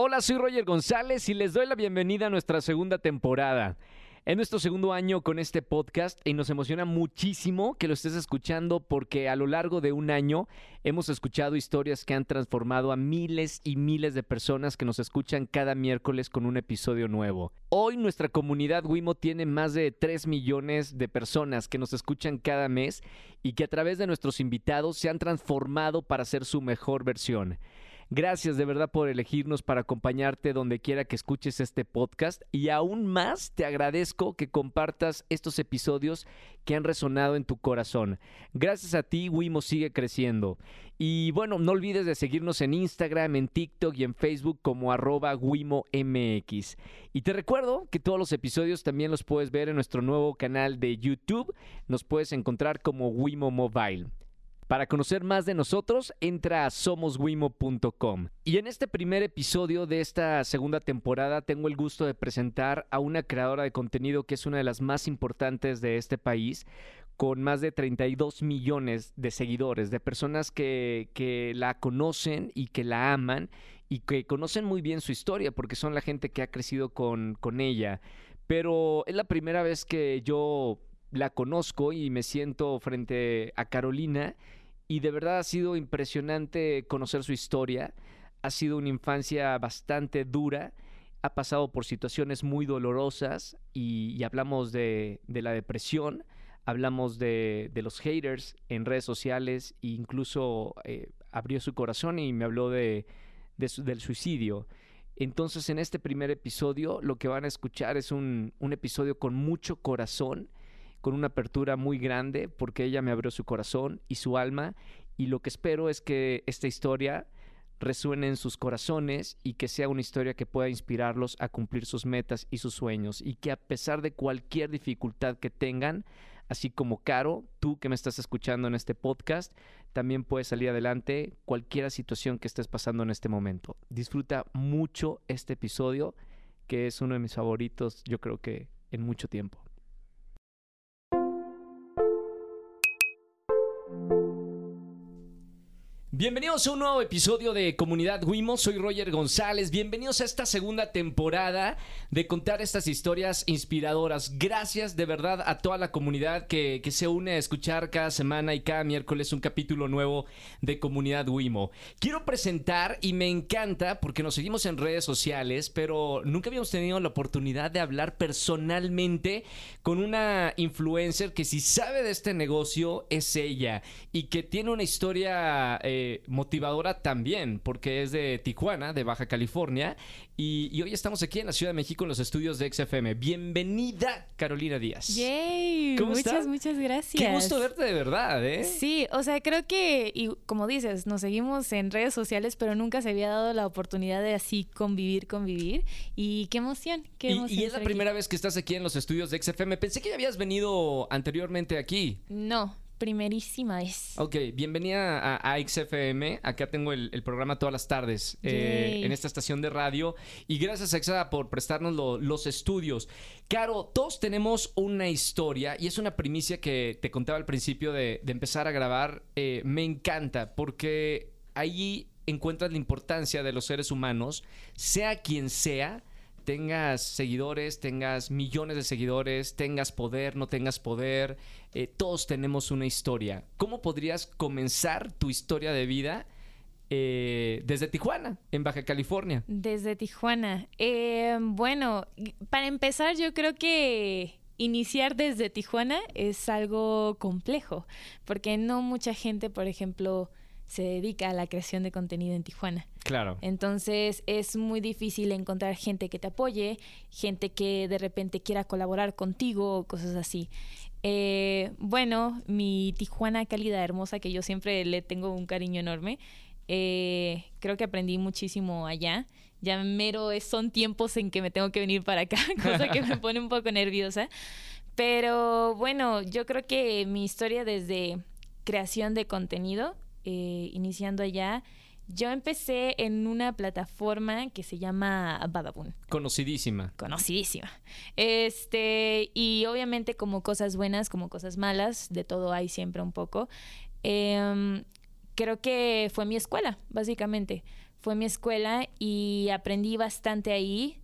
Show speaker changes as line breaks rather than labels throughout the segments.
Hola, soy Roger González y les doy la bienvenida a nuestra segunda temporada. Es nuestro segundo año con este podcast y nos emociona muchísimo que lo estés escuchando porque a lo largo de un año hemos escuchado historias que han transformado a miles y miles de personas que nos escuchan cada miércoles con un episodio nuevo. Hoy nuestra comunidad Wimo tiene más de 3 millones de personas que nos escuchan cada mes y que a través de nuestros invitados se han transformado para ser su mejor versión. Gracias de verdad por elegirnos para acompañarte donde quiera que escuches este podcast y aún más te agradezco que compartas estos episodios que han resonado en tu corazón. Gracias a ti, Wimo sigue creciendo. Y bueno, no olvides de seguirnos en Instagram, en TikTok y en Facebook como arroba WimoMX. Y te recuerdo que todos los episodios también los puedes ver en nuestro nuevo canal de YouTube. Nos puedes encontrar como Wimo Mobile. Para conocer más de nosotros, entra a somoswimo.com. Y en este primer episodio de esta segunda temporada tengo el gusto de presentar a una creadora de contenido que es una de las más importantes de este país, con más de 32 millones de seguidores, de personas que, que la conocen y que la aman y que conocen muy bien su historia porque son la gente que ha crecido con, con ella. Pero es la primera vez que yo la conozco y me siento frente a Carolina y de verdad ha sido impresionante conocer su historia. Ha sido una infancia bastante dura, ha pasado por situaciones muy dolorosas y, hablamos de, la depresión, hablamos de, los haters en redes sociales e incluso eh, abrió su corazón y me habló de, del suicidio. Entonces en este primer episodio lo que van a escuchar es un, un episodio con mucho corazón con una apertura muy grande porque ella me abrió su corazón y su alma y lo que espero es que esta historia resuene en sus corazones y que sea una historia que pueda inspirarlos a cumplir sus metas y sus sueños y que a pesar de cualquier dificultad que tengan, así como Caro, tú que me estás escuchando en este podcast, también puedes salir adelante cualquier situación que estés pasando en este momento. Disfruta mucho este episodio que es uno de mis favoritos, yo creo que en mucho tiempo. Bienvenidos a un nuevo episodio de Comunidad Wimo, soy Roger González, bienvenidos a esta segunda temporada de contar estas historias inspiradoras. Gracias de verdad a toda la comunidad que, se une a escuchar cada semana y cada miércoles un capítulo nuevo de Comunidad Wimo. Quiero presentar y me encanta porque nos seguimos en redes sociales, pero nunca habíamos tenido la oportunidad de hablar personalmente con una influencer que si sabe de este negocio es ella y que tiene una historia... Eh, motivadora también, porque es de Tijuana, de Baja California, y, hoy estamos aquí en la Ciudad de México en los estudios de XFM. Bienvenida, Carolina Díaz.
Yay, muchas, muchas gracias.
Qué gusto verte de verdad, ¿eh?
Sí, o sea, creo que, y como dices, nos seguimos en redes sociales, pero nunca se había dado la oportunidad de así convivir, convivir. Y qué emoción, qué emoción.
Y, es la primera vez que estás aquí en los estudios de XFM. Pensé que ya habías venido anteriormente aquí.
No, primerísima vez.
Ok, bienvenida a, XFM. Acá tengo el, programa todas las tardes eh, en esta estación de radio. Y gracias, Exa, por prestarnos los estudios. Caro, todos tenemos una historia y es una primicia que te contaba al principio de, empezar a grabar. Eh, me encanta porque ahí encuentras la importancia de los seres humanos, sea quien sea tengas seguidores, tengas millones de seguidores, tengas poder, no tengas poder, eh, todos tenemos una historia. ¿Cómo podrías comenzar tu historia de vida? Eh, desde Tijuana, en Baja California.
Desde Tijuana. Eh, bueno, para empezar, yo creo que iniciar desde Tijuana es algo complejo, porque no mucha gente, por ejemplo, se dedica a la creación de contenido en Tijuana.
Claro.
Entonces es muy difícil encontrar gente que te apoye, gente que de repente quiera colaborar contigo, cosas así. Eh, bueno, mi Tijuana cálida hermosa, que yo siempre le tengo un cariño enorme, eh, creo que aprendí muchísimo allá. Ya mero son tiempos en que me tengo que venir para acá, cosa que me pone un poco nerviosa. Pero bueno, yo creo que mi historia desde creación de contenido eh, iniciando allá, yo empecé en una plataforma que se llama Badabun.
Conocidísima.
Conocidísima. Este, y obviamente como cosas buenas, como cosas malas, de todo hay siempre un poco. Em, creo que fue mi escuela, básicamente. fue mi escuela y aprendí bastante ahí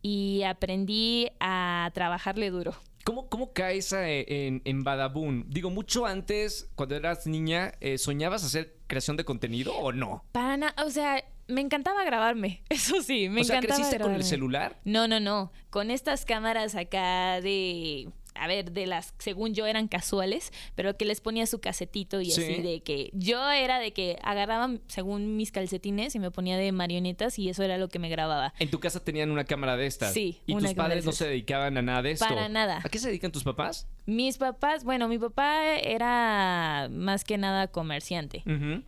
y aprendí a trabajarle duro.
¿Cómo, cómo caes eh, en, en Badabun? Digo, mucho antes, cuando eras niña, eh, ¿soñabas hacer creación de contenido o no?
Para nada, o sea, me encantaba grabarme, eso sí, me
o sea,
encantaba
¿creciste con el celular?
No, no, no, con estas cámaras acá de a ver, de las, según yo, eran casuales, pero que les ponía su casetito y
Sí.
así de que yo era de que agarraba, según mis calcetines, y me ponía de marionetas y eso era lo que me grababa.
En tu casa tenían una cámara de estas.
Sí,
Y
una
tus padres no se dedicaban a nada de esto.
Para nada.
¿A qué se dedican tus papás?
Mis papás, bueno, mi papá era más que nada comerciante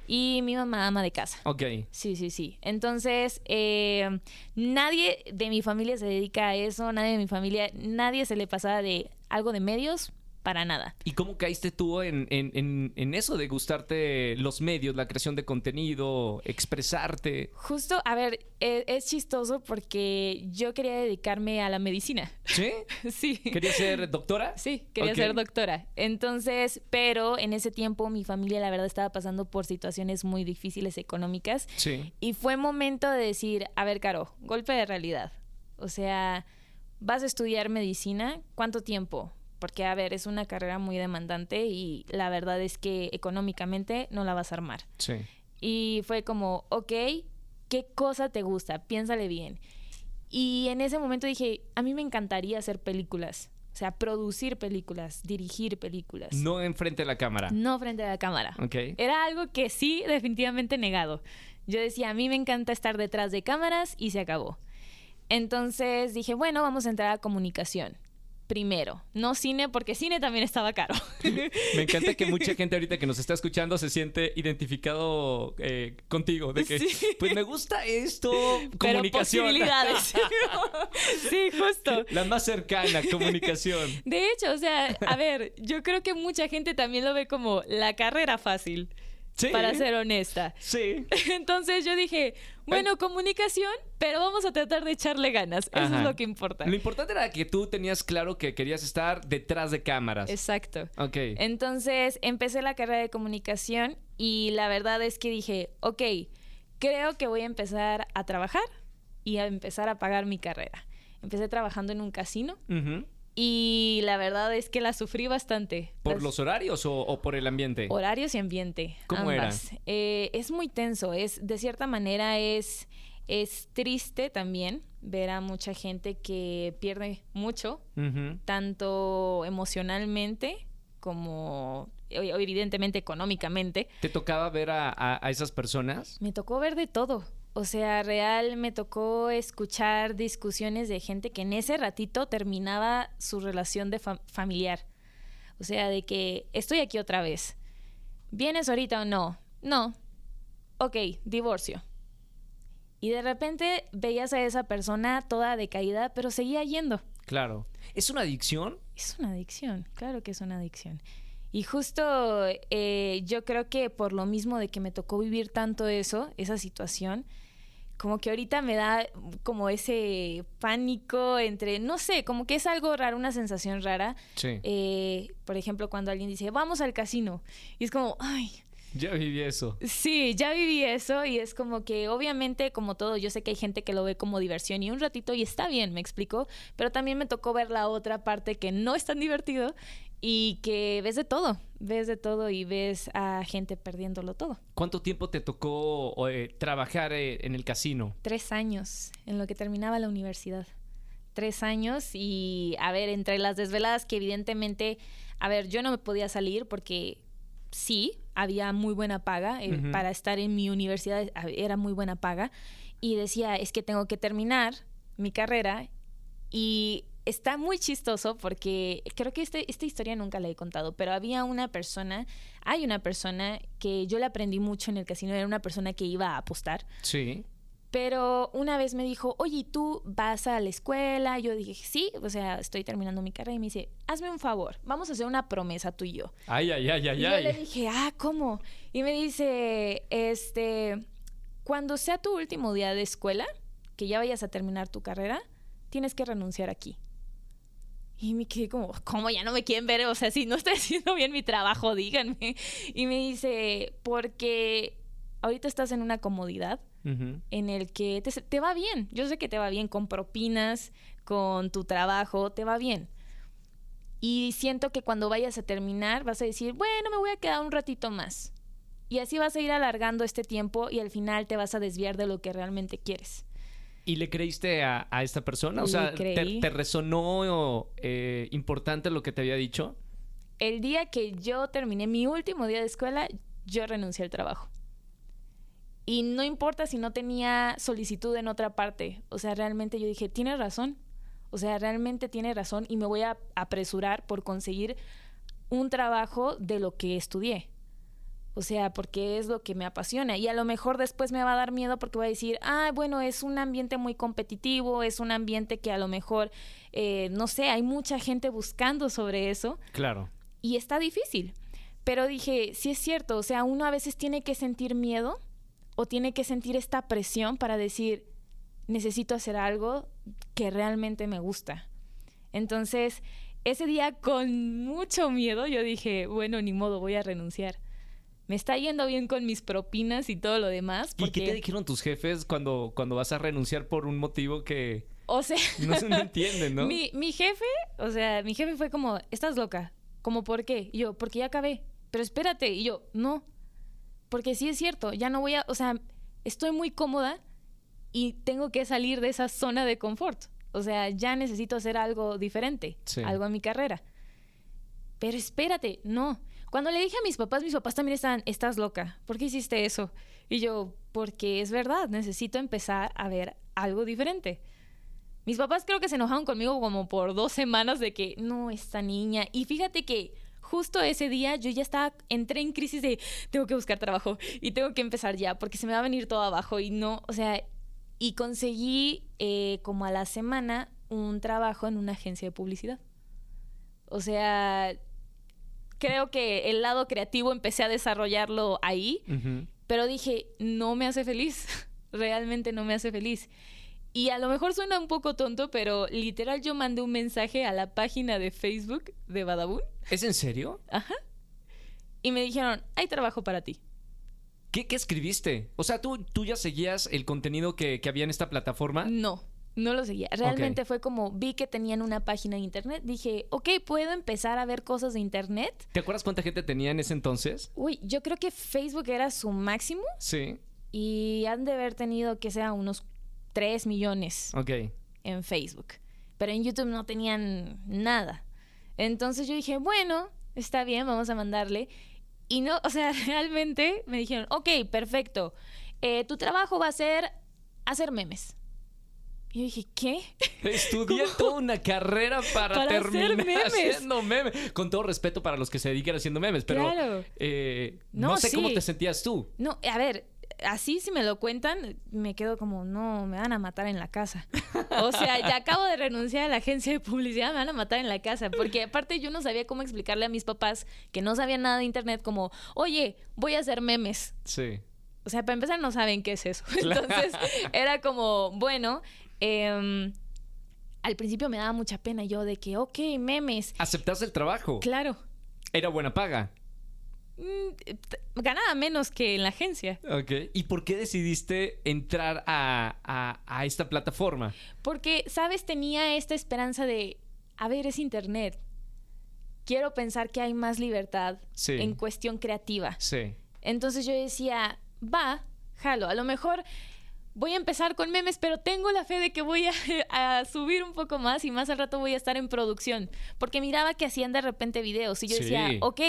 y mi mamá ama de casa.
Ok.
Sí, sí, sí. Entonces, eh, nadie de mi familia se dedica a eso, nadie de mi familia, nadie se le pasaba de algo de medios para nada.
¿Y cómo caíste tú en, en- en- en eso de gustarte los medios, la creación de contenido, expresarte?
Justo, a ver, e- es, chistoso porque yo quería dedicarme a la medicina.
¿Sí?
sí.
¿Querías ser doctora?
Sí, quería ser doctora. Entonces, pero en ese tiempo mi familia la verdad estaba pasando por situaciones muy difíciles económicas
Sí.
y fue momento de decir, a ver, Caro, golpe de realidad. O sea, vas a estudiar medicina, ¿cuánto tiempo? Porque, a ver, es una carrera muy demandante y la verdad es que económicamente no la vas a armar.
Sí.
Y fue como, ok, ¿qué cosa te gusta? Piénsale bien. Y en ese momento dije, a mí me encantaría hacer películas. O sea, producir películas, dirigir películas.
No enfrente de la cámara.
No frente a la cámara.
Ok.
Era algo que sí, definitivamente negado. Yo decía, a mí me encanta estar detrás de cámaras y se acabó. Entonces dije, bueno, vamos a entrar a comunicación. Primero, no cine, porque cine también estaba caro.
Me encanta que mucha gente ahorita que nos está escuchando se siente identificado eh, contigo. De que,
Sí.
pues me gusta esto,
Pero
comunicación.
posibilidades. sí, justo.
La más cercana, comunicación.
De hecho, o sea, a ver, yo creo que mucha gente también lo ve como la carrera fácil,
Sí.
para ser honesta.
Sí.
Entonces yo dije, bueno, comunicación, pero vamos a tratar de echarle ganas. Eso
Ajá.
es lo que importa.
Lo importante era que tú tenías claro que querías estar detrás de cámaras.
Exacto.
Ok.
Entonces empecé la carrera de comunicación y la verdad es que dije, ok, creo que voy a empezar a trabajar y a empezar a pagar mi carrera. Empecé trabajando en un casino. Y la verdad es que la sufrí bastante.
¿Por
Las-
los horarios o, o por el ambiente?
Horarios y ambiente.
¿Cómo era?
ambas. Eh, es muy tenso. Es, de cierta manera es, es triste también ver a mucha gente que pierde mucho, tanto emocionalmente como e- evidentemente económicamente.
¿Te tocaba ver a, a- a esas personas?
Me tocó ver de todo. O sea, real me tocó escuchar discusiones de gente que en ese ratito terminaba su relación de fam- familiar. O sea, de que estoy aquí otra vez. ¿Vienes ahorita o no? No. Ok, divorcio. Y de repente veías a esa persona toda decaída, pero seguía yendo.
Claro. ¿Es una adicción?
Es una adicción, claro que es una adicción. Y justo eh, yo creo que por lo mismo de que me tocó vivir tanto eso, esa situación, como que ahorita me da como ese pánico entre, no sé, como que es algo raro, una sensación rara.
Sí.
Eh, por ejemplo, cuando alguien dice, vamos al casino. Y es como, ay,
Ya viví eso.
Sí, ya viví eso y es como que obviamente como todo, yo sé que hay gente que lo ve como diversión y un ratito y está bien, me explico, pero también me tocó ver la otra parte que no es tan divertido y que ves de todo, ves de todo y ves a gente perdiéndolo todo.
¿Cuánto tiempo te tocó eh, trabajar eh, en el casino?
Tres años en lo que terminaba la universidad. Tres años y a ver, entre las desveladas que evidentemente, a ver, yo no me podía salir porque sí, había muy buena paga. eh. Para estar en mi universidad era muy buena paga. Y decía, es que tengo que terminar mi carrera. Y está muy chistoso porque creo que este, esta historia nunca la he contado, pero había una persona, hay una persona que yo le aprendí mucho en el casino, era una persona que iba a apostar.
Sí.
Pero una vez me dijo, oye, ¿y ¿tú vas a la escuela? Yo dije, sí, o sea, estoy terminando mi carrera. Y me dice, hazme un favor, vamos a hacer una promesa tú y yo.
Ay, ay, ay, ay,
y yo
ay.
le dije, ah, ¿cómo? Y me dice, este, cuando sea tu último día de escuela, que ya vayas a terminar tu carrera, tienes que renunciar aquí. Y me quedé como, ¿cómo ya no me quieren ver? O sea, si no estoy haciendo bien mi trabajo, díganme. Y me dice, porque ahorita estás en una comodidad en el que te, te, va bien. Yo sé que te va bien con propinas, con tu trabajo, te va bien. Y siento que cuando vayas a terminar vas a decir, bueno, me voy a quedar un ratito más. Y así vas a ir alargando este tiempo y al final te vas a desviar de lo que realmente quieres.
¿Y le creíste a, esta persona? O sea, ¿te, resonó eh, importante lo que te había dicho?
El día que yo terminé mi último día de escuela, yo renuncié al trabajo. Y no importa si no tenía solicitud en otra parte. O sea, realmente yo dije, tiene razón. O sea, realmente tiene razón y me voy a apresurar por conseguir un trabajo de lo que estudié. O sea, porque es lo que me apasiona. Y a lo mejor después me va a dar miedo porque voy a decir, ah, bueno, es un ambiente muy competitivo, es un ambiente que a lo mejor, eh, no sé, hay mucha gente buscando sobre eso.
Claro.
Y está difícil. Pero dije, sí es cierto, o sea, uno a veces tiene que sentir miedo o tiene que sentir esta presión para decir, necesito hacer algo que realmente me gusta. Entonces, ese día con mucho miedo yo dije, bueno, ni modo, voy a renunciar. Me está yendo bien con mis propinas y todo lo demás.
¿Y qué te dijeron tus jefes cuando, cuando vas a renunciar por un motivo que
o sea,
no se entienden, ¿no?
Mi, mi jefe, o sea, mi jefe fue como, estás loca. Como, ¿por qué? Y yo, porque ya acabé. Pero espérate. Y yo, no, porque sí es cierto, ya no voy a, o sea, estoy muy cómoda y tengo que salir de esa zona de confort. O sea, ya necesito hacer algo diferente, algo en mi carrera. Pero espérate, no. Cuando le dije a mis papás, mis papás también estaban, estás loca, ¿por qué hiciste eso? Y yo, porque es verdad, necesito empezar a ver algo diferente. Mis papás creo que se enojaron conmigo como por dos semanas de que, no, esta niña. Y fíjate que justo ese día yo ya estaba, entré en crisis de tengo que buscar trabajo y tengo que empezar ya porque se me va a venir todo abajo y no, o sea, y conseguí eh, como a la semana un trabajo en una agencia de publicidad. O sea, creo que el lado creativo empecé a desarrollarlo ahí, pero dije, no me hace feliz, realmente no me hace feliz. Y a lo mejor suena un poco tonto, pero literal yo mandé un mensaje a la página de Facebook de Badabun.
¿Es en serio?
Ajá. Y me dijeron, hay trabajo para ti.
¿Qué, escribiste? O sea, ¿tú, ¿tú ya seguías el contenido que, había en esta plataforma?
No, no lo seguía. Realmente fue como vi que tenían una página de internet. Dije, ok, puedo empezar a ver cosas de internet.
¿Te acuerdas cuánta gente tenía en ese entonces?
Uy, yo creo que Facebook era su máximo.
Sí.
Y han de haber tenido que sea unos 3 millones en Facebook. Pero en YouTube no tenían nada. Entonces yo dije, bueno, está bien, vamos a mandarle. Y no, o sea, realmente me dijeron, ok, perfecto. Eh, tu trabajo va a ser hacer memes. Y yo dije, ¿qué?
Estudié toda una carrera para, terminar haciendo memes. Con todo respeto para los que se dedican haciendo memes, pero eh, no, sé cómo te sentías tú.
No, a ver, así si me lo cuentan, me quedo como, no, me van a matar en la casa. O sea, ya acabo de renunciar a la agencia de publicidad, me van a matar en la casa. Porque aparte yo no sabía cómo explicarle a mis papás que no sabían nada de internet, como, oye, voy a hacer memes.
Sí.
O sea, para empezar no saben qué es eso. Entonces era como, bueno, em, al principio me daba mucha pena yo de que, ok, memes.
¿Aceptaste el trabajo?
Claro.
¿Era buena paga?
Mm, ganaba menos que en la agencia.
Ok. ¿Y por qué decidiste entrar a, esta plataforma?
Porque, sabes, tenía esta esperanza de, a ver, es internet. Quiero pensar que hay más libertad en cuestión creativa.
Sí.
Entonces yo decía, va, jalo. A lo mejor voy a empezar con memes, pero tengo la fe de que voy a, subir un poco más y más al rato voy a estar en producción. Porque miraba que hacían de repente videos y yo decía, ok,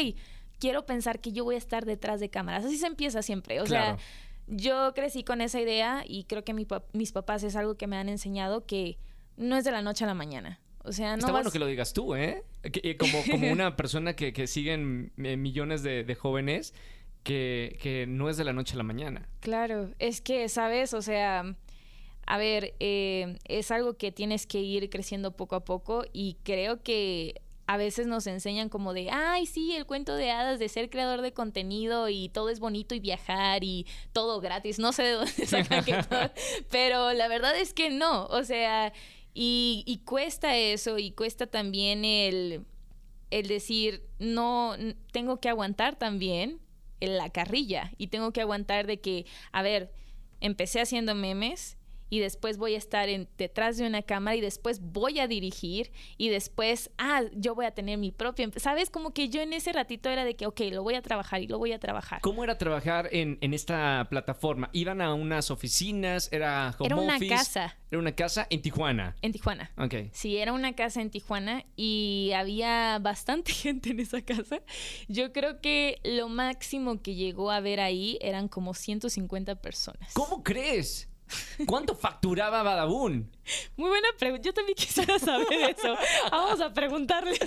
quiero pensar que yo voy a estar detrás de cámaras. Así se empieza siempre. O sea, yo crecí con esa idea y creo que mis papás es algo que me han enseñado que no es de la noche a la mañana. O sea, no
Está bueno que lo digas tú, ¿eh? eh como, como una persona que, que siguen eh, millones de, jóvenes que, no es de la noche a la mañana.
Claro, es que, ¿sabes? O sea, a ver, eh, es algo que tienes que ir creciendo poco a poco y creo que a veces nos enseñan como de, ay, sí, el cuento de hadas de ser creador de contenido y todo es bonito y viajar y todo gratis. No sé de dónde sacan que todo, pero la verdad es que no. O sea, y, y cuesta eso y cuesta también el, el decir, no, tengo que aguantar también la carrilla y tengo que aguantar de que, a ver, empecé haciendo memes y después voy a estar en, detrás de una cámara y después voy a dirigir y después, ah, yo voy a tener mi propio, ¿sabes? Como que yo en ese ratito era de que, ok, lo voy a trabajar y lo voy a trabajar.
¿Cómo era trabajar en, en esta plataforma? ¿Iban a unas oficinas? ¿Era home
Era una
office?
casa.
Era una casa en Tijuana.
En Tijuana.
Ok.
Sí, era una casa en Tijuana y había bastante gente en esa casa. Yo creo que lo máximo que llegó a ver ahí eran como 150 personas.
¿Cómo crees? ¿Cuánto facturaba Badabun?
Muy buena pregunta. Yo también quisiera saber eso. Vamos a preguntarle.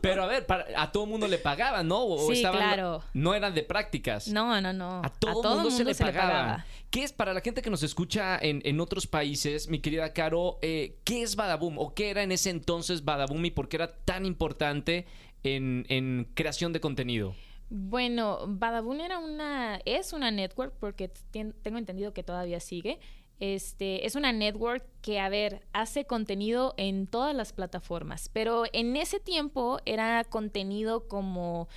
Pero a ver, para- a todo mundo le pagaban, ¿no? O
Sí, claro.
No eran de prácticas.
No, no, no.
A todo, mundo, se, le,
se
pagaba. ¿Qué es para la gente que nos escucha en, en otros países, mi querida Caro? eh, ¿Qué es Badaboom? ¿O qué era en ese entonces Badaboom y por qué era tan importante en, en creación de contenido?
Bueno, Badabun era una, es una network porque tengo entendido que todavía sigue. Este, es una network que, a ver, hace contenido en todas las plataformas, pero en ese tiempo era contenido como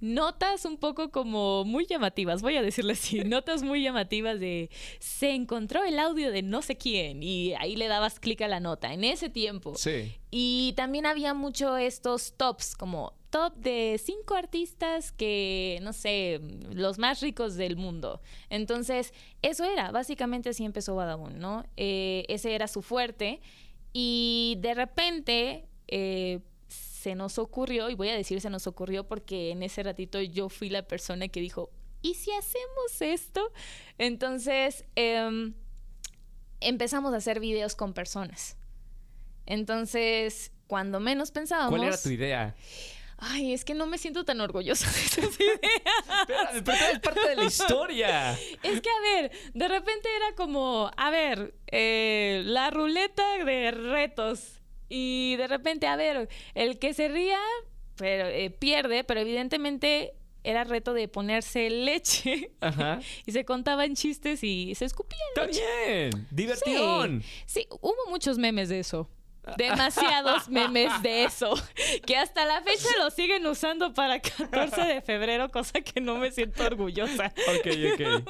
notas un poco como muy llamativas, voy a decirle así, notas muy llamativas de se encontró el audio de no sé quién y ahí le dabas clic a la nota en ese tiempo.
Sí.
Y también había mucho estos tops, como top de cinco artistas que, no sé, los más ricos del mundo. Entonces, eso era, básicamente así empezó Badabun, ¿no? Eh, ese era su fuerte. Y de repente eh, se nos ocurrió, y voy a decir se nos ocurrió porque en ese ratito yo fui la persona que dijo, ¿y si hacemos esto? Entonces, em, empezamos a hacer videos con personas. Entonces, cuando menos pensábamos...
¿Cuál era tu idea?
Ay, es que no me siento tan orgullosa de esas ideas.
Espérame, pero es parte de la historia.
Es que, a ver, de repente era como, a ver, eh, la ruleta de retos. Y de repente, a ver, el que se ría, pero eh, pierde, pero evidentemente era reto de ponerse leche.
Ajá.
y se contaban chistes y se escupían
Está
leche.
bien. Diversión.
Sí, hubo muchos memes de eso. Demasiados memes de eso. Que hasta la fecha lo siguen usando para 14 de febrero, cosa que no me siento orgullosa.
Ok, ok.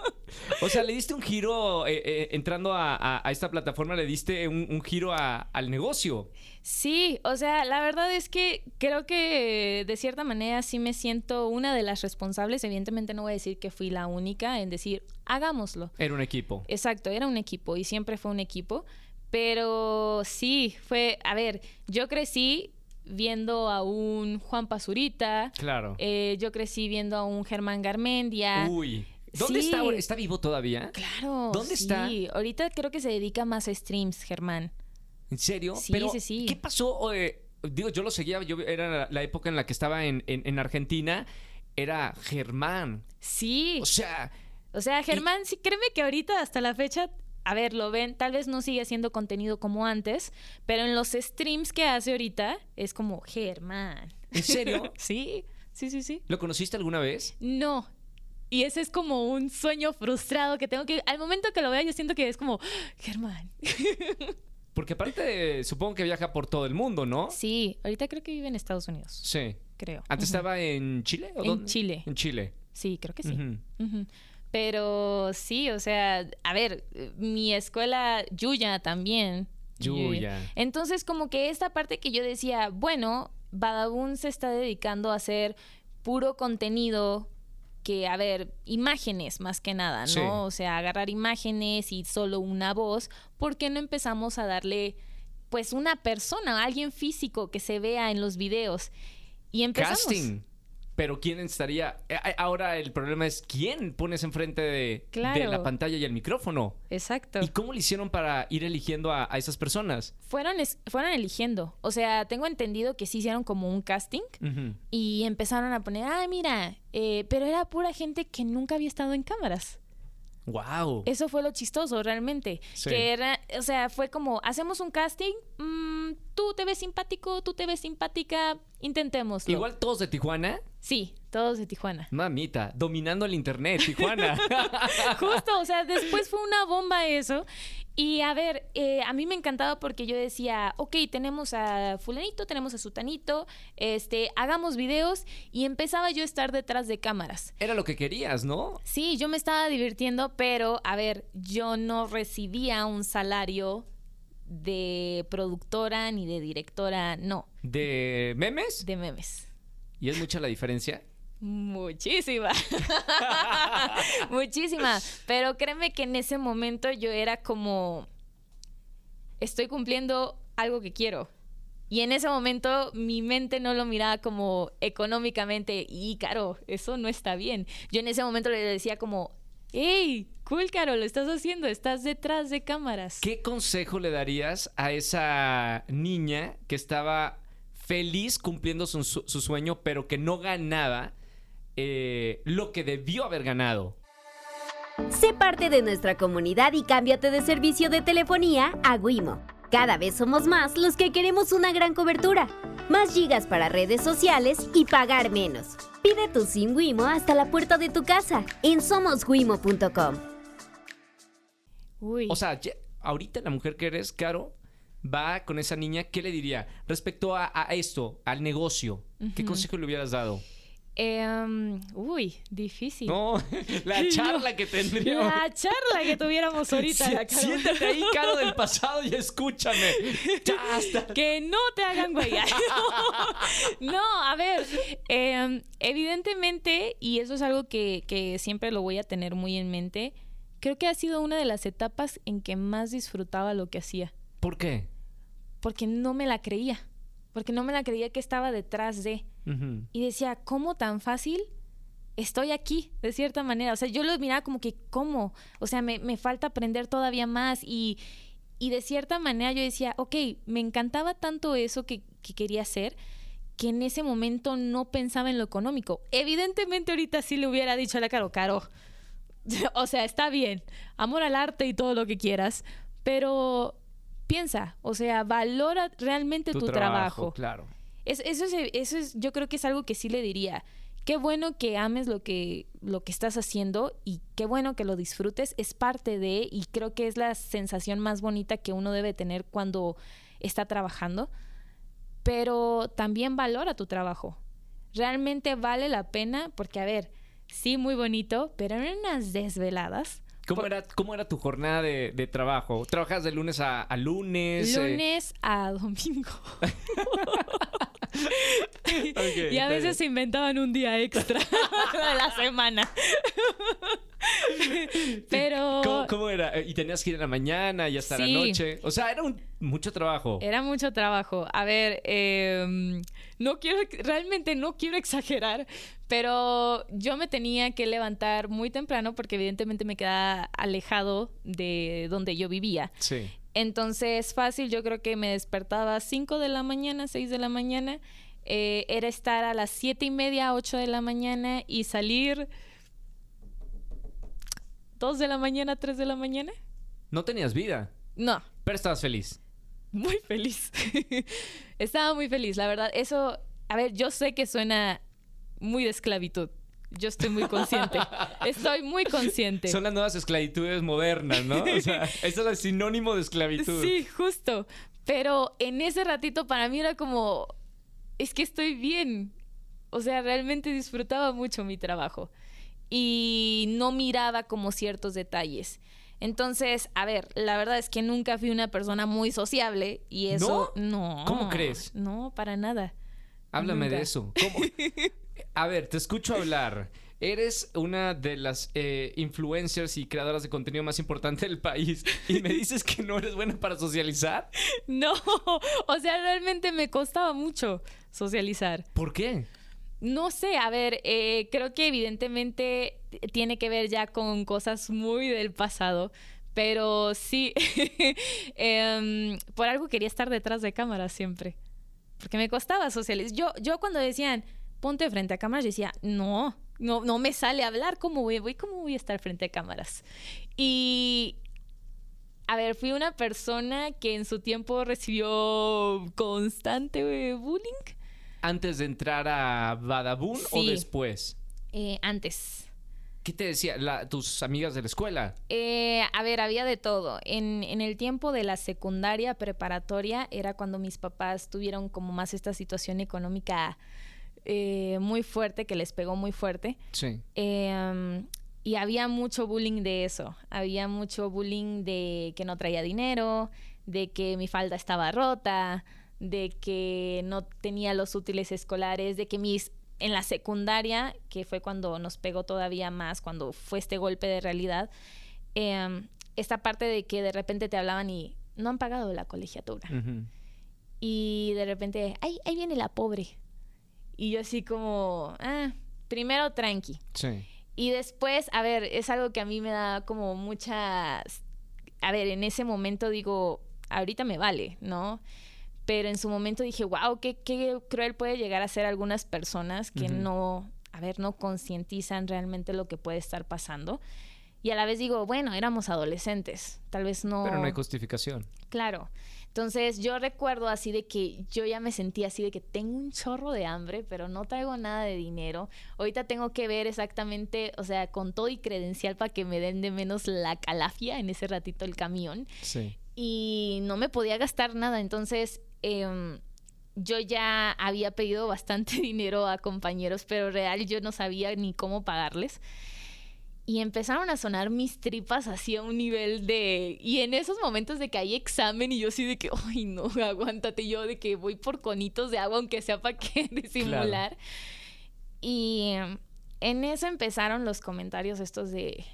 O sea, le diste un giro, eh, eh, entrando a, a- a esta plataforma, le diste un, un giro a- al negocio.
Sí, o sea, la verdad es que creo que de cierta manera sí me siento una de las responsables. Evidentemente no voy a decir que fui la única en decir, hagámoslo.
Era un equipo.
Exacto, era un equipo y siempre fue un equipo. Pero sí, fue, a ver, yo crecí viendo a un Juan Pazurita,
Claro.
eh, yo crecí viendo a un Germán Garmendia.
Uy. ¿Dónde
Sí.
está ahora? ¿Está vivo todavía?
Claro.
¿Dónde
sí.
está?
Ahorita creo que se dedica más a streams, Germán.
¿En serio?
Sí,
Pero,
sí, sí.
¿Qué pasó? Eh, digo, yo lo seguía, yo era la, época en la que estaba en, en- en Argentina. Era Germán.
Sí.
O sea,
O sea, Germán, sí, créeme que ahorita hasta la fecha, a ver, lo ven, tal vez no sigue haciendo contenido como antes, pero en los streams que hace ahorita es como Germán.
¿en serio?
sí, sí, sí, sí.
¿Lo conociste alguna vez?
No. Y ese es como un sueño frustrado que tengo que. Al momento que lo vea, yo siento que es como. Germán.
Porque aparte, supongo que viaja por todo el mundo, ¿no?
Sí, ahorita creo que vive en Estados Unidos,
Sí.
creo.
¿Antes estaba en Chile? ¿o
En
dónde?
Chile.
En Chile.
Sí, creo que sí. Pero sí, o sea, a ver, mi escuela, Yuya también.
Yuya.
Entonces, como que esta parte que yo decía, bueno, Badabun se está dedicando a hacer puro contenido que, a ver, imágenes más que nada, ¿no?
Sí.
O sea, agarrar imágenes y solo una voz, ¿por qué no empezamos a darle, pues, una persona, alguien físico que se vea en los videos? Y empezamos.
Casting. Pero ¿quién estaría? Eh, eh, Ahora el problema es quién pones enfrente de, de la pantalla y el micrófono.
Exacto.
¿Y cómo le hicieron para ir eligiendo a, a esas personas?
Fueron, es- fueron eligiendo. O sea, tengo entendido que sí hicieron como un casting y empezaron a poner, ah, mira, eh, pero era pura gente que nunca había estado en cámaras.
Wow.
Eso fue lo chistoso realmente.
Sí.
Que era, o sea, fue como, hacemos un casting, mm, tú te ves simpático, tú te ves simpática, intentémoslo.
Igual todos de Tijuana.
Sí, Todos de Tijuana.
Mamita, dominando el internet, Tijuana.
Justo, o sea, después fue una bomba eso. Y a ver, eh, a mí me encantaba porque yo decía, ok, tenemos a fulanito, tenemos a sutanito, este, hagamos videos y empezaba yo a estar detrás de cámaras.
Era lo que querías, ¿no?
Sí, yo me estaba divirtiendo, pero a ver, yo no recibía un salario de productora ni de directora, no.
¿De memes?
De memes.
¿Y es mucha la diferencia?
Muchísima. Muchísima. Pero créeme que en ese momento yo era como, estoy cumpliendo algo que quiero. Y en ese momento mi mente no lo miraba como económicamente y caro, eso no está bien. Yo en ese momento le decía como, hey, cool, Caro, lo estás haciendo, estás detrás de cámaras.
¿Qué consejo le darías a esa niña que estaba feliz cumpliendo su, su sueño, pero que no ganaba eh, lo que debió haber ganado?
Sé parte de nuestra comunidad y cámbiate de servicio de telefonía a Wimo. Cada vez somos más los que queremos una gran cobertura, más gigas para redes sociales y pagar menos. Pide tu SIM Wimo hasta la puerta de tu casa en somoswimo.com.
O sea, ahorita la mujer que eres, Caro, va con esa niña, ¿qué le diría? Respecto a, esto, al negocio, ¿qué consejo le hubieras dado?
Em, uy, difícil.
No, la charla que tendríamos.
La charla que tuviéramos ahorita.
siéntate ahí, caro del pasado, y escúchame.
Que no te hagan güey. no, a ver, em, evidentemente, y eso es algo que, que siempre lo voy a tener muy en mente, creo que ha sido una de las etapas en que más disfrutaba lo que hacía.
¿Por qué?
Porque no me la creía. Porque no me la creía que estaba detrás de. Y decía, ¿cómo tan fácil? Estoy aquí, de cierta manera. O sea, yo lo miraba como que, ¿cómo? O sea, me, falta aprender todavía más. Y, y, de cierta manera yo decía, ok, me encantaba tanto eso que, quería hacer, que en ese momento no pensaba en lo económico. Evidentemente ahorita sí le hubiera dicho a la Caro, Caro, o sea, está bien, amor al arte y todo lo que quieras, pero piensa, o sea, valora realmente tu, trabajo,
Claro
eso, es, eso es, yo creo que es algo que sí le diría. Qué bueno que ames lo que, lo que estás haciendo y qué bueno que lo disfrutes. Es parte de, y creo que es la sensación más bonita que uno debe tener cuando está trabajando. Pero también valora tu trabajo. Realmente vale la pena, porque a ver, sí, muy bonito, pero en unas desveladas.
¿Cómo, era, ¿Cómo era tu jornada de, trabajo? ¿Trabajas de lunes a, lunes?
Eh? Lunes a domingo. y a veces se inventaban un día extra de la semana. Pero.
¿Cómo, era? ¿Y tenías que ir en la mañana y hasta la noche? O sea, era un, mucho trabajo.
Era mucho trabajo. A ver, em, no quiero, realmente no quiero exagerar, pero yo me tenía que levantar muy temprano porque evidentemente me quedaba alejado de donde yo vivía.
Sí.
Entonces, fácil, yo creo que me despertaba a 5 de la mañana, 6 de la mañana. Eh, era estar a las siete y media, 8 de la mañana y salir 2 de la mañana, 3 de la mañana.
¿No tenías vida?
No.
Pero estabas feliz.
Muy feliz. Estaba muy feliz, la verdad. Eso, a ver, yo sé que suena muy de esclavitud. Yo estoy muy consciente. Estoy muy consciente.
Son las nuevas esclavitudes modernas, ¿no? O sea, eso es el sinónimo de esclavitud.
Sí, justo. Pero en ese ratito para mí era como, es que estoy bien. O sea, realmente disfrutaba mucho mi trabajo. Y no miraba como ciertos detalles. Entonces, a ver, la verdad es que nunca fui una persona muy sociable y eso no.
¿Cómo crees?
No, para nada.
Háblame de eso. ¿Cómo? A ver, te escucho hablar. Eres una de las eh, influencers y creadoras de contenido más importante del país y me dices que no eres buena para socializar.
No, o sea, realmente me costaba mucho socializar.
¿Por qué?
No sé, a ver, eh, creo que evidentemente tiene que ver ya con cosas muy del pasado, pero sí, em, por algo quería estar detrás de cámara siempre, porque me costaba socializar. Yo, yo cuando decían, ponte frente a cámaras, yo decía, no, no, no me sale hablar, ¿cómo voy, voy, ¿cómo voy a estar frente a cámaras? Y, a ver, fui una persona que en su tiempo recibió constante bullying.
Antes de entrar a Badabun o después?
Eh, antes.
¿Qué te decían tus amigas de la escuela?
Eh, a ver, había de todo. En, en el tiempo de la secundaria preparatoria era cuando mis papás tuvieron como más esta situación económica eh, muy fuerte, que les pegó muy fuerte.
Sí.
Eh, y había mucho bullying de eso. Había mucho bullying de que no traía dinero, de que mi falda estaba rota, de que no tenía los útiles escolares, de que mis en la secundaria, que fue cuando nos pegó todavía más, cuando fue este golpe de realidad, eh, esta parte de que de repente te hablaban y no han pagado la colegiatura. Y de repente, ay, ahí viene la pobre. Y yo así como, ah, primero tranqui.
Sí.
Y después, a ver, es algo que a mí me da como mucha... A ver, en ese momento digo, ahorita me vale, ¿no? Pero en su momento dije, wow, qué, qué cruel puede llegar a ser algunas personas que no, a ver, no concientizan realmente lo que puede estar pasando. Y a la vez digo, bueno, éramos adolescentes, tal vez no...
Pero no hay justificación.
Claro. Entonces yo recuerdo así de que yo ya me sentía así de que tengo un chorro de hambre, pero no traigo nada de dinero. Ahorita tengo que ver exactamente, o sea, con todo y credencial para que me den de menos la calafia en ese ratito el camión.
Sí.
Y no me podía gastar nada. Entonces em, yo ya había pedido bastante dinero a compañeros, pero real yo no sabía ni cómo pagarles. Y empezaron a sonar mis tripas así a un nivel de... Y en esos momentos de que hay examen y yo así de que, ay no, aguántate yo, de que voy por conitos de agua aunque sea para que disimular. Y em, en eso empezaron los comentarios estos de,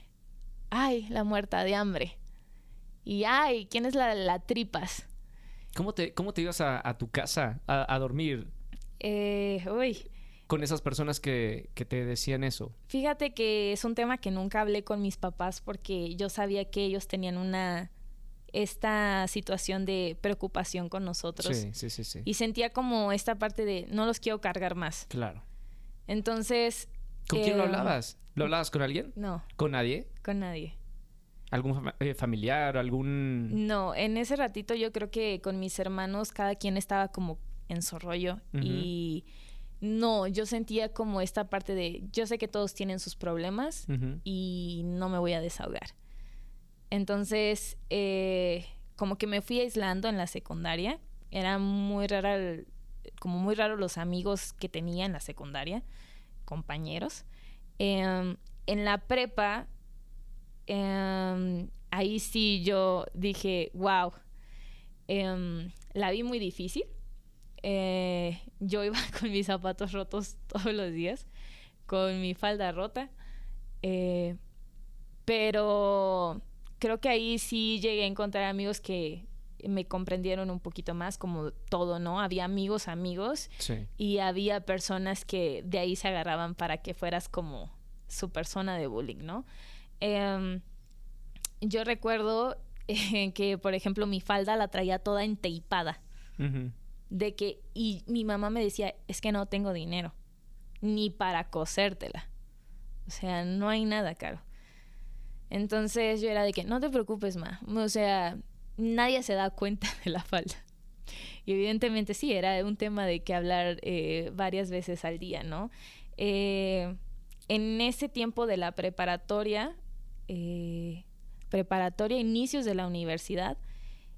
ay, la muerta de hambre. Y ay, ¿quién es la, la tripas?
¿Cómo te, cómo te ibas a, a tu casa a, a dormir
Eh, uy,
con esas personas que, que te decían eso?
Fíjate que es un tema que nunca hablé con mis papás porque yo sabía que ellos tenían una esta situación de preocupación con nosotros
Sí, sí, sí, sí.
y sentía como esta parte de no los quiero cargar más.
Claro.
Entonces,
¿Con quién lo
Eh,
hablabas? ¿Lo hablabas con alguien?
no,
¿Con nadie?
con nadie.
¿Algún eh, familiar? ¿Algún...?
No, en ese ratito yo creo que con mis hermanos cada quien estaba como en su rollo y no, yo sentía como esta parte de yo sé que todos tienen sus problemas y no me voy a desahogar. Entonces, eh, como que me fui aislando en la secundaria. Era muy rara, el- como muy raro los amigos que tenía en la secundaria, compañeros. Em, en la prepa, em, ahí sí yo dije, wow, em, la vi muy difícil. Eh, yo iba con mis zapatos rotos todos los días, con mi falda rota. Eh, pero creo que ahí sí llegué a encontrar amigos que me comprendieron un poquito más, como todo, ¿no? Había amigos, amigos,
Sí.
y había personas que de ahí se agarraban para que fueras como su persona de bullying, ¿no? Em, yo recuerdo eh, que, por ejemplo, mi falda la traía toda enteipada. De que y mi mamá me decía es que no tengo dinero ni para cosértela o sea no hay nada caro. Entonces yo era de que no te preocupes ma o sea nadie se da cuenta de la falda. Y evidentemente sí era un tema de que hablar eh, varias veces al día no Eh, en ese tiempo de la preparatoria eh, preparatoria inicios de la universidad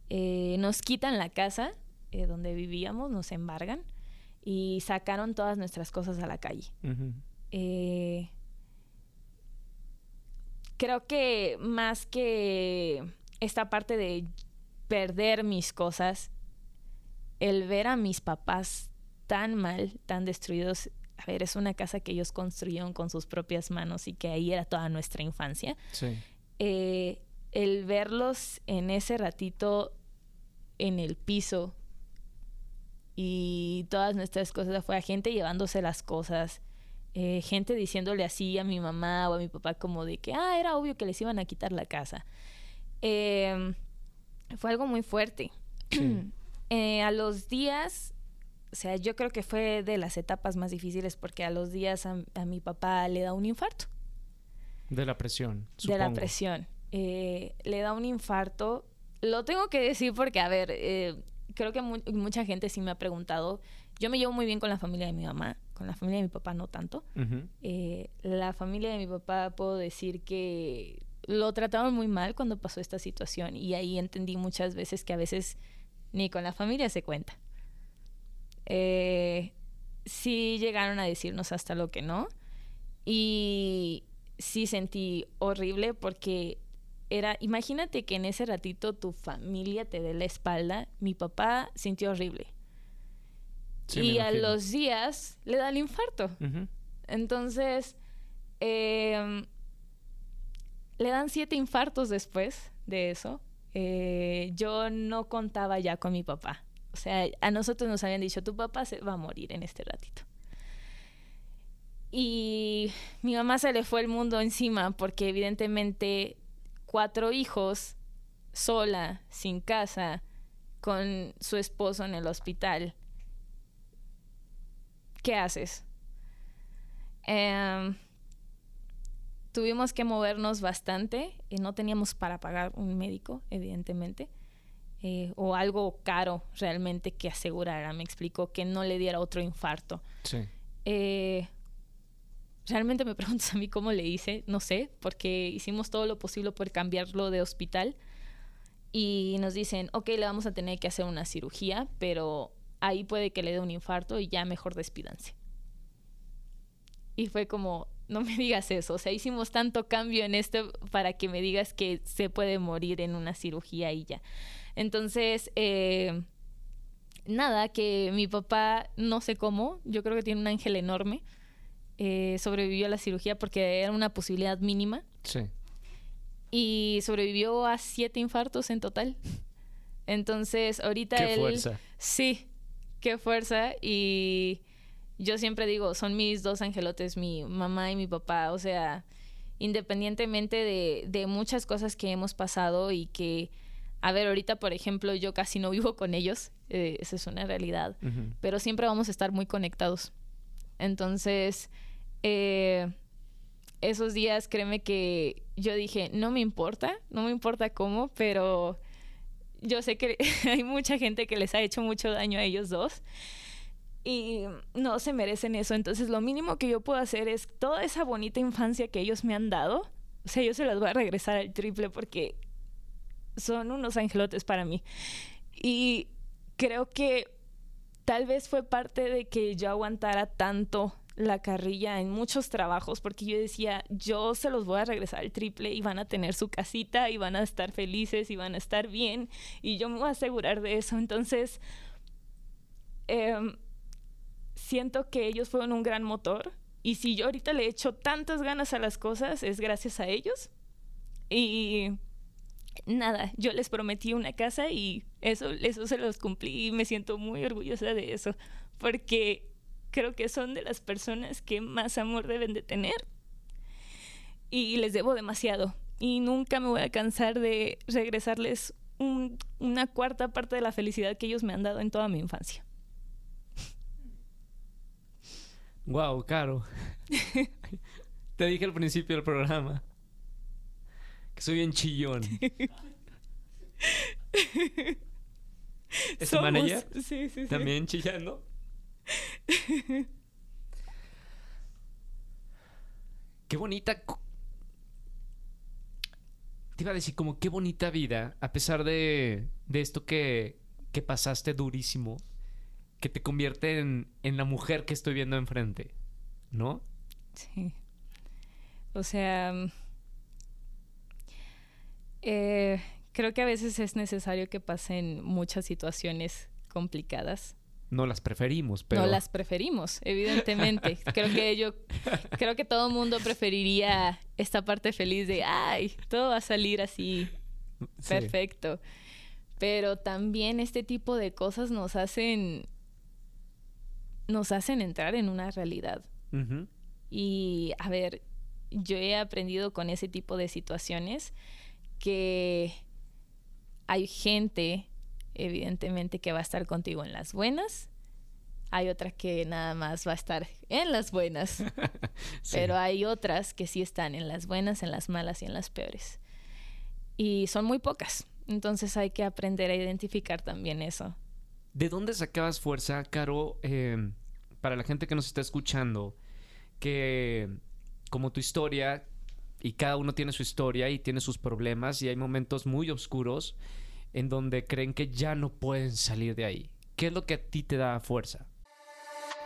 eh, nos quitan la casa eh, donde vivíamos, nos embargan y sacaron todas nuestras cosas a la calle. Creo que más que esta parte de perder mis cosas, el ver a mis papás tan mal, tan destruidos, a ver, es una casa que ellos construyeron con sus propias manos y que ahí era toda nuestra infancia
Sí.
eh, el verlos en ese ratito en el piso y todas nuestras cosas afuera, gente llevándose las cosas, eh, gente diciéndole así a mi mamá o a mi papá como de que, ah, era obvio que les iban a quitar la casa. Eh, fue algo muy fuerte.
Sí.
Eh, a los días, o sea, yo creo que fue de las etapas más difíciles porque a los días a, a mi papá le da un infarto
De la presión,
de la
supongo.
presión. Eh, le da un infarto. Lo tengo que decir porque, a ver, eh, creo que mu- mucha gente sí me ha preguntado yo me llevo muy bien con la familia de mi mamá, con la familia de mi papá no tanto. Eh, la familia de mi papá puedo decir que lo trataron muy mal cuando pasó esta situación y ahí entendí muchas veces que a veces ni con la familia se cuenta. Eh, sí llegaron a decirnos hasta lo que no y sí sentí horrible porque era, imagínate que en ese ratito tu familia te dé la espalda, mi papá sintió horrible. y a los días le da el infarto. Entonces, em, le dan siete infartos después de eso. Eh, yo no contaba ya con mi papá. O sea, a nosotros nos habían dicho, tu papá se va a morir en este ratito. Y mi mamá se le fue el mundo encima porque evidentemente cuatro hijos, sola, sin casa, con su esposo en el hospital. ¿Qué haces? Em, tuvimos que movernos bastante y no teníamos para pagar un médico, evidentemente. Eh, o algo caro realmente que asegurara, me explicó, que no le diera otro infarto. Sí. Eh, realmente me preguntas a mí cómo le hice, no sé, porque hicimos todo lo posible por cambiarlo de hospital y nos dicen, ok, le vamos a tener que hacer una cirugía, pero ahí puede que le dé un infarto y ya mejor despídanse. Y fue como, no me digas eso, o sea, hicimos tanto cambio en esto para que me digas que se puede morir en una cirugía y ya. Entonces, eh, nada, que mi papá, no sé cómo, yo creo que tiene un ángel enorme eh, sobrevivió a la cirugía porque era una posibilidad mínima. Sí. Y sobrevivió a siete infartos en total. Entonces, ahorita
qué fuerza.
Sí, qué fuerza. Y yo siempre digo, son mis dos angelotes, mi mamá y mi papá. O sea, independientemente de, de muchas cosas que hemos pasado y que, a ver, ahorita, por ejemplo, yo casi no vivo con ellos. Eh, esa es una realidad. Pero siempre vamos a estar muy conectados. Entonces, eh, esos días, créeme que yo dije, no me importa, no me importa cómo, pero yo sé que hay mucha gente que les ha hecho mucho daño a ellos dos y no se merecen eso. Entonces, lo mínimo que yo puedo hacer es toda esa bonita infancia que ellos me han dado, o sea, yo se las voy a regresar al triple porque son unos angelotes para mí. Y creo que tal vez fue parte de que yo aguantara tanto la carrilla en muchos trabajos porque yo decía, yo se los voy a regresar al triple y van a tener su casita y van a estar felices y van a estar bien y yo me voy a asegurar de eso. Entonces, em, siento que ellos fueron un gran motor y si yo ahorita le echo tantas ganas a las cosas es gracias a ellos. Y nada, yo les prometí una casa y eso, eso se los cumplí y me siento muy orgullosa de eso porque creo que son de las personas que más amor deben de tener y les debo demasiado y nunca me voy a cansar de regresarles una cuarta parte de la felicidad que ellos me han dado en toda mi infancia.
Wow, Caro. Te dije al principio del programa que soy bien chillón. ¿Es tu manager?
Sí, sí, sí.
¿También chillando? qué bonita. Te iba a decir, como qué bonita vida, a pesar de, de esto que, que pasaste durísimo, que te convierte en, en la mujer que estoy viendo enfrente, ¿no?
Sí. O sea, eh, creo que a veces es necesario que pasen muchas situaciones complicadas
no las preferimos, pero...
No las preferimos, evidentemente. creo que yo, creo que todo el mundo preferiría esta parte feliz de, ay, todo va a salir así, perfecto. Pero también este tipo de cosas nos hacen, nos hacen entrar en una realidad. Y, a ver, yo he aprendido con ese tipo de situaciones que hay gente evidentemente que va a estar contigo en las buenas. Hay otras que nada más va a estar en las buenas. Pero hay otras que sí están en las buenas, en las malas y en las peores. Y son muy pocas. Entonces hay que aprender a identificar también eso.
¿De dónde sacabas fuerza, Caro, eh, para la gente que nos está escuchando, que como tu historia, y cada uno tiene su historia y tiene sus problemas, y hay momentos muy oscuros en donde creen que ya no pueden salir de ahí? ¿Qué es lo que a ti te da fuerza?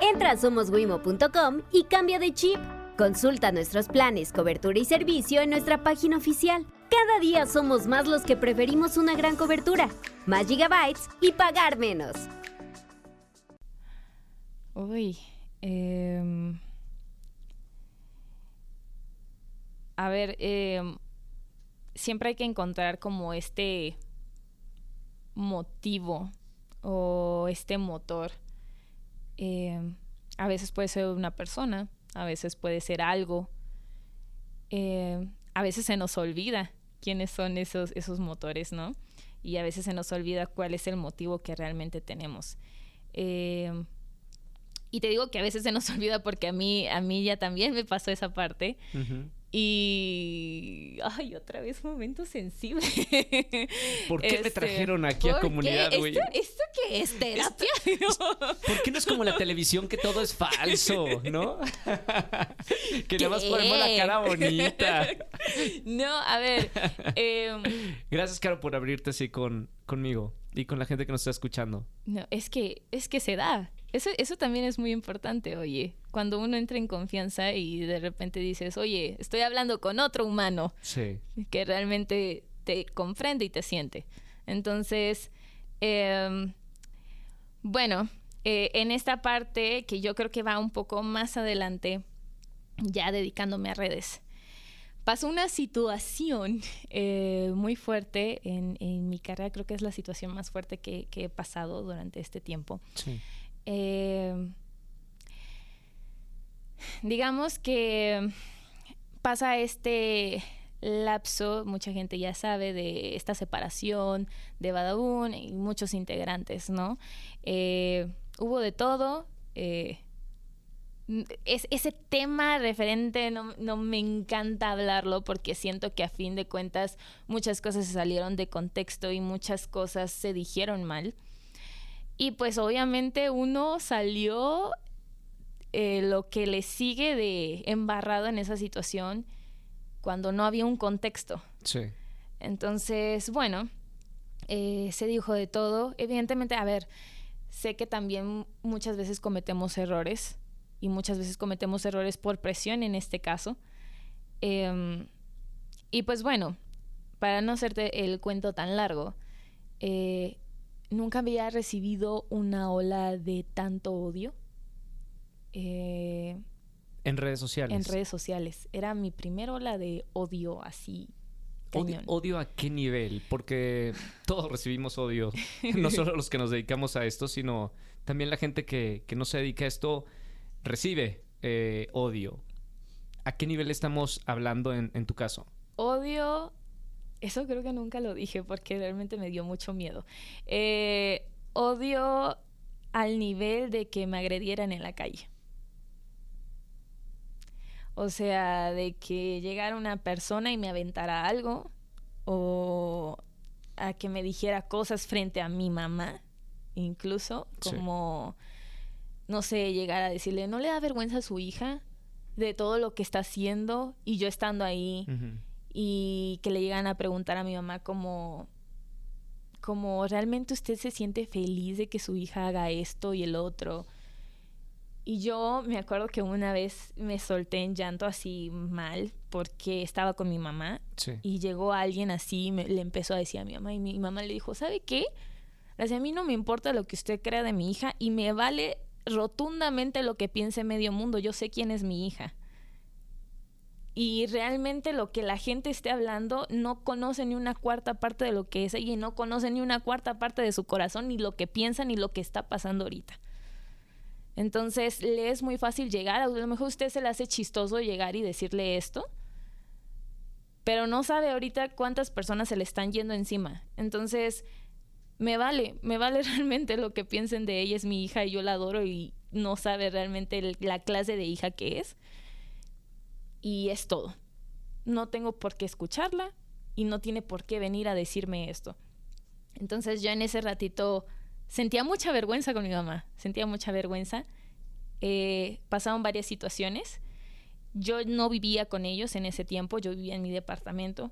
Entra a somoswimo.com y cambia de chip. Consulta nuestros planes, cobertura y servicio en nuestra página oficial. Cada día somos más los que preferimos una gran cobertura, más gigabytes y pagar menos.
Uy. em, a ver, em, siempre hay que encontrar como este motivo o este motor. Em, a veces puede ser una persona, a veces puede ser algo. Em, a veces se nos olvida quiénes son esos, esos motores, ¿no? Y a veces se nos olvida cuál es el motivo que realmente tenemos. Em, y te digo que a veces se nos olvida porque a mí, a mí ya también me pasó esa parte. Y. Ay, otra vez momento sensible.
¿Por qué me
Este,
trajeron aquí a comunidad, güey?
¿Esto, ¿Esto qué es terapia?
¿Por qué no es como la televisión que todo es falso, no? que nada más ponemos la cara bonita.
no, a ver. em,
Gracias, Caro, por abrirte así con, conmigo y con la gente que nos está escuchando.
no, es que, es que se da. Eso, eso también es muy importante, oye. Cuando uno entra en confianza y de repente dices, oye, estoy hablando con otro humano.
Sí.
que realmente te comprende y te siente. Entonces, em, bueno, eh, en esta parte que yo creo que va un poco más adelante, ya dedicándome a redes, pasó una situación eh, muy fuerte en, en mi carrera, creo que es la situación más fuerte que, que he pasado durante este tiempo.
Sí.
Eh, digamos que pasa este lapso, mucha gente ya sabe de esta separación de Badabun y muchos integrantes, ¿no? Eh, hubo de todo. eh, es, ese tema referente no, no me encanta hablarlo porque siento que a fin de cuentas muchas cosas se salieron de contexto y muchas cosas se dijeron mal. Y pues obviamente uno salió eh, lo que le sigue de embarrado en esa situación cuando no había un contexto.
Sí.
Entonces, bueno, eh, se dijo de todo. Evidentemente, a ver, sé que también muchas veces cometemos errores y muchas veces cometemos errores por presión en este caso. Em, y pues bueno, para no hacerte el cuento tan largo, eh, nunca había recibido una ola de tanto odio. eh,
En redes sociales.
en redes sociales. Era mi primera ola de odio así.
Odio, a qué nivel? Porque todos recibimos odio. No solo los que nos dedicamos a esto, sino también la gente que, que no se dedica a esto recibe eh, odio. ¿A qué nivel estamos hablando en, en tu caso?
Odio, eso creo que nunca lo dije porque realmente me dio mucho miedo. Eh, odio al nivel de que me agredieran en la calle. O sea, de que llegara una persona y me aventara algo o a que me dijera cosas frente a mi mamá, incluso
Sí.
como, no sé, llegar a decirle, ¿no le da vergüenza a su hija de todo lo que está haciendo? Y yo estando ahí. Y que le llegan a preguntar a mi mamá como como realmente usted se siente feliz de que su hija haga esto y el otro. Y yo me acuerdo que una vez me solté en llanto así mal porque estaba con mi mamá
Sí.
y llegó alguien así y me- le empezó a decir a mi mamá y mi mamá le dijo, ¿sabe qué? Dice, a mí no me importa lo que usted crea de mi hija y me vale rotundamente lo que piense medio mundo. Yo sé quién es mi hija. Y realmente lo que la gente esté hablando no conoce ni una cuarta parte de lo que es ella y no conoce ni una cuarta parte de su corazón, ni lo que piensa, ni lo que está pasando ahorita. Entonces le es muy fácil llegar, a lo mejor usted se le hace chistoso llegar y decirle esto, pero no sabe ahorita cuántas personas se le están yendo encima. Entonces, me vale, me vale realmente lo que piensen de ella, es mi hija y yo la adoro y no sabe realmente la clase de hija que es. Y es todo. No tengo por qué escucharla y no tiene por qué venir a decirme esto. Entonces yo en ese ratito sentía mucha vergüenza con mi mamá, sentía mucha vergüenza. Eh, pasaron varias situaciones. Yo no vivía con ellos en ese tiempo, yo vivía en mi departamento.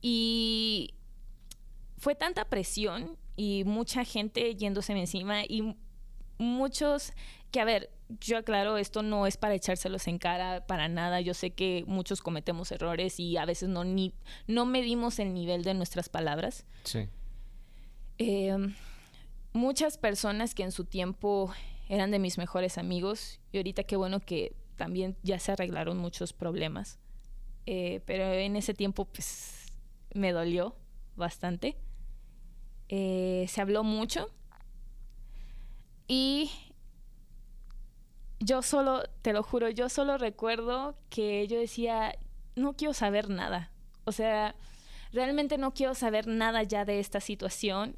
Y fue tanta presión y mucha gente yéndose encima y muchos que a ver, yo aclaro, esto no es para echárselos en cara para nada. Yo sé que muchos cometemos errores y a veces no, ni, no medimos el nivel de nuestras palabras.
Sí.
Em, muchas personas que en su tiempo eran de mis mejores amigos y ahorita qué bueno que también ya se arreglaron muchos problemas. Eh, pero en ese tiempo pues me dolió bastante. Eh, se habló mucho y yo solo, te lo juro, yo solo recuerdo que yo decía, no quiero saber nada. O sea, realmente no quiero saber nada ya de esta situación.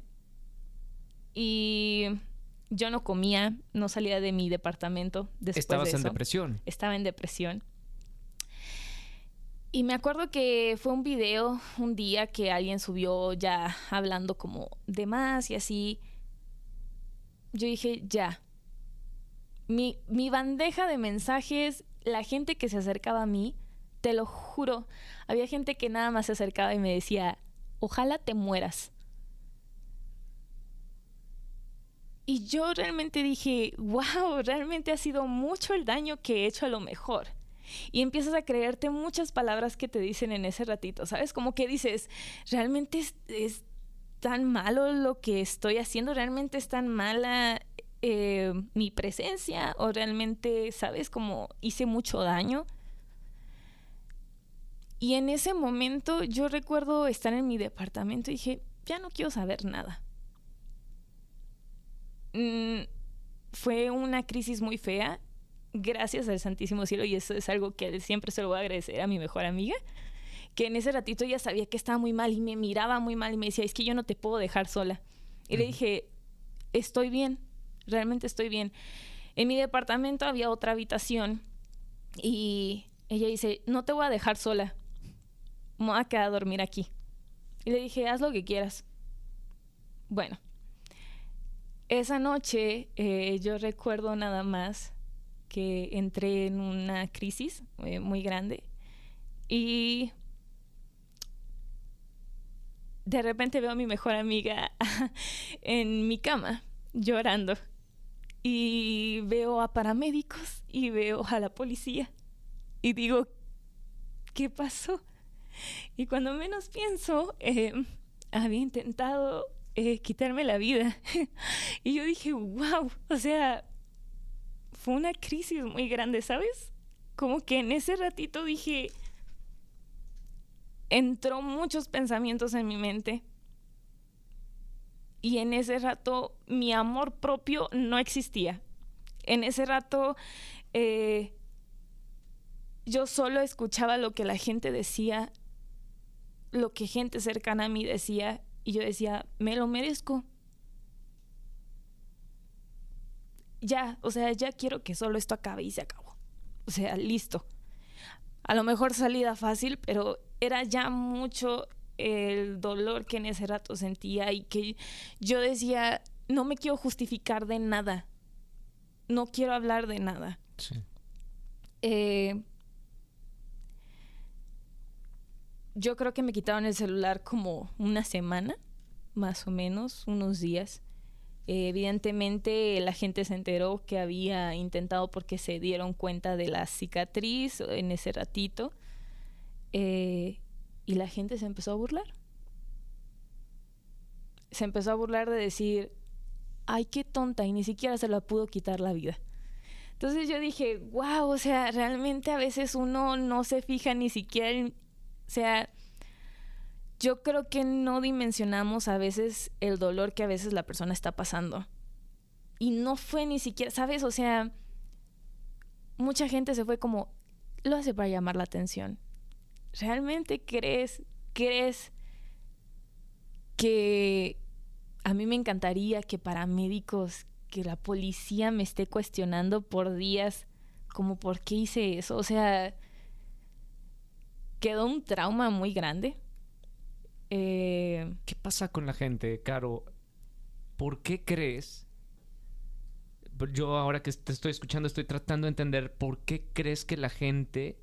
Y yo no comía, no salía de mi departamento después
Estabas
de
en depresión.
Estaba en depresión. Y me acuerdo que fue un video un día que alguien subió ya hablando como de más y así. Yo dije, ya, mi, mi bandeja de mensajes, la gente que se acercaba a mí, te lo juro, había gente que nada más se acercaba y me decía, ojalá te mueras. Y yo realmente dije, wow, realmente ha sido mucho el daño que he hecho a lo mejor. Y empiezas a creerte muchas palabras que te dicen en ese ratito, ¿sabes? Como que dices, realmente es, es tan malo lo que estoy haciendo, realmente es tan mala eh, mi presencia o realmente, ¿sabes? Como hice mucho daño. Y en ese momento yo recuerdo estar en mi departamento y dije, ya no quiero saber nada. Mm, fue una crisis muy fea, gracias al Santísimo Cielo, y eso es algo que siempre se lo voy a agradecer a mi mejor amiga, que en ese ratito ella sabía que estaba muy mal y me miraba muy mal y me decía, es que yo no te puedo dejar sola. Y le dije, estoy bien, realmente estoy bien. En mi departamento había otra habitación y ella dice, no te voy a dejar sola, me voy a quedar dormir aquí. Y le dije, haz lo que quieras. Bueno, esa noche eh, yo recuerdo nada más que entré en una crisis eh, muy grande y de repente veo a mi mejor amiga en mi cama llorando y veo a paramédicos y veo a la policía y digo, ¿qué pasó? Y cuando menos pienso, eh, había intentado eh, quitarme la vida. y yo dije, wow, o sea, fue una crisis muy grande, ¿sabes? Como que en ese ratito dije, entró muchos pensamientos en mi mente. Y en ese rato mi amor propio no existía. En ese rato eh, yo solo escuchaba lo que la gente decía, lo que gente cercana a mí decía, y yo decía, me lo merezco. Ya, o sea, ya quiero que solo esto acabe y se acabó. O sea, listo. A lo mejor salida fácil, pero era ya mucho el dolor que en ese rato sentía y que yo decía, no me quiero justificar de nada. No quiero hablar de nada.
Sí.
Eh, yo creo que me quitaron el celular como una semana, más o menos, unos días. Eh, evidentemente la gente se enteró que había intentado porque se dieron cuenta de la cicatriz en ese ratito. Eh, y la gente se empezó a burlar. Se empezó a burlar de decir, ay, qué tonta, y ni siquiera se la pudo quitar la vida. Entonces yo dije, wow, o sea, realmente a veces uno no se fija ni siquiera en, o sea, yo creo que no dimensionamos a veces el dolor que a veces la persona está pasando. Y no fue ni siquiera, ¿sabes? O sea, mucha gente se fue como, lo hace para llamar la atención. ¿Realmente crees, crees que a mí me encantaría que paramédicos, que la policía me esté cuestionando por días, como por qué hice eso? O sea, quedó un trauma muy grande. Eh,
¿Qué pasa con la gente, Caro? ¿por qué crees? Yo ahora que te estoy escuchando estoy tratando de entender por qué crees que la gente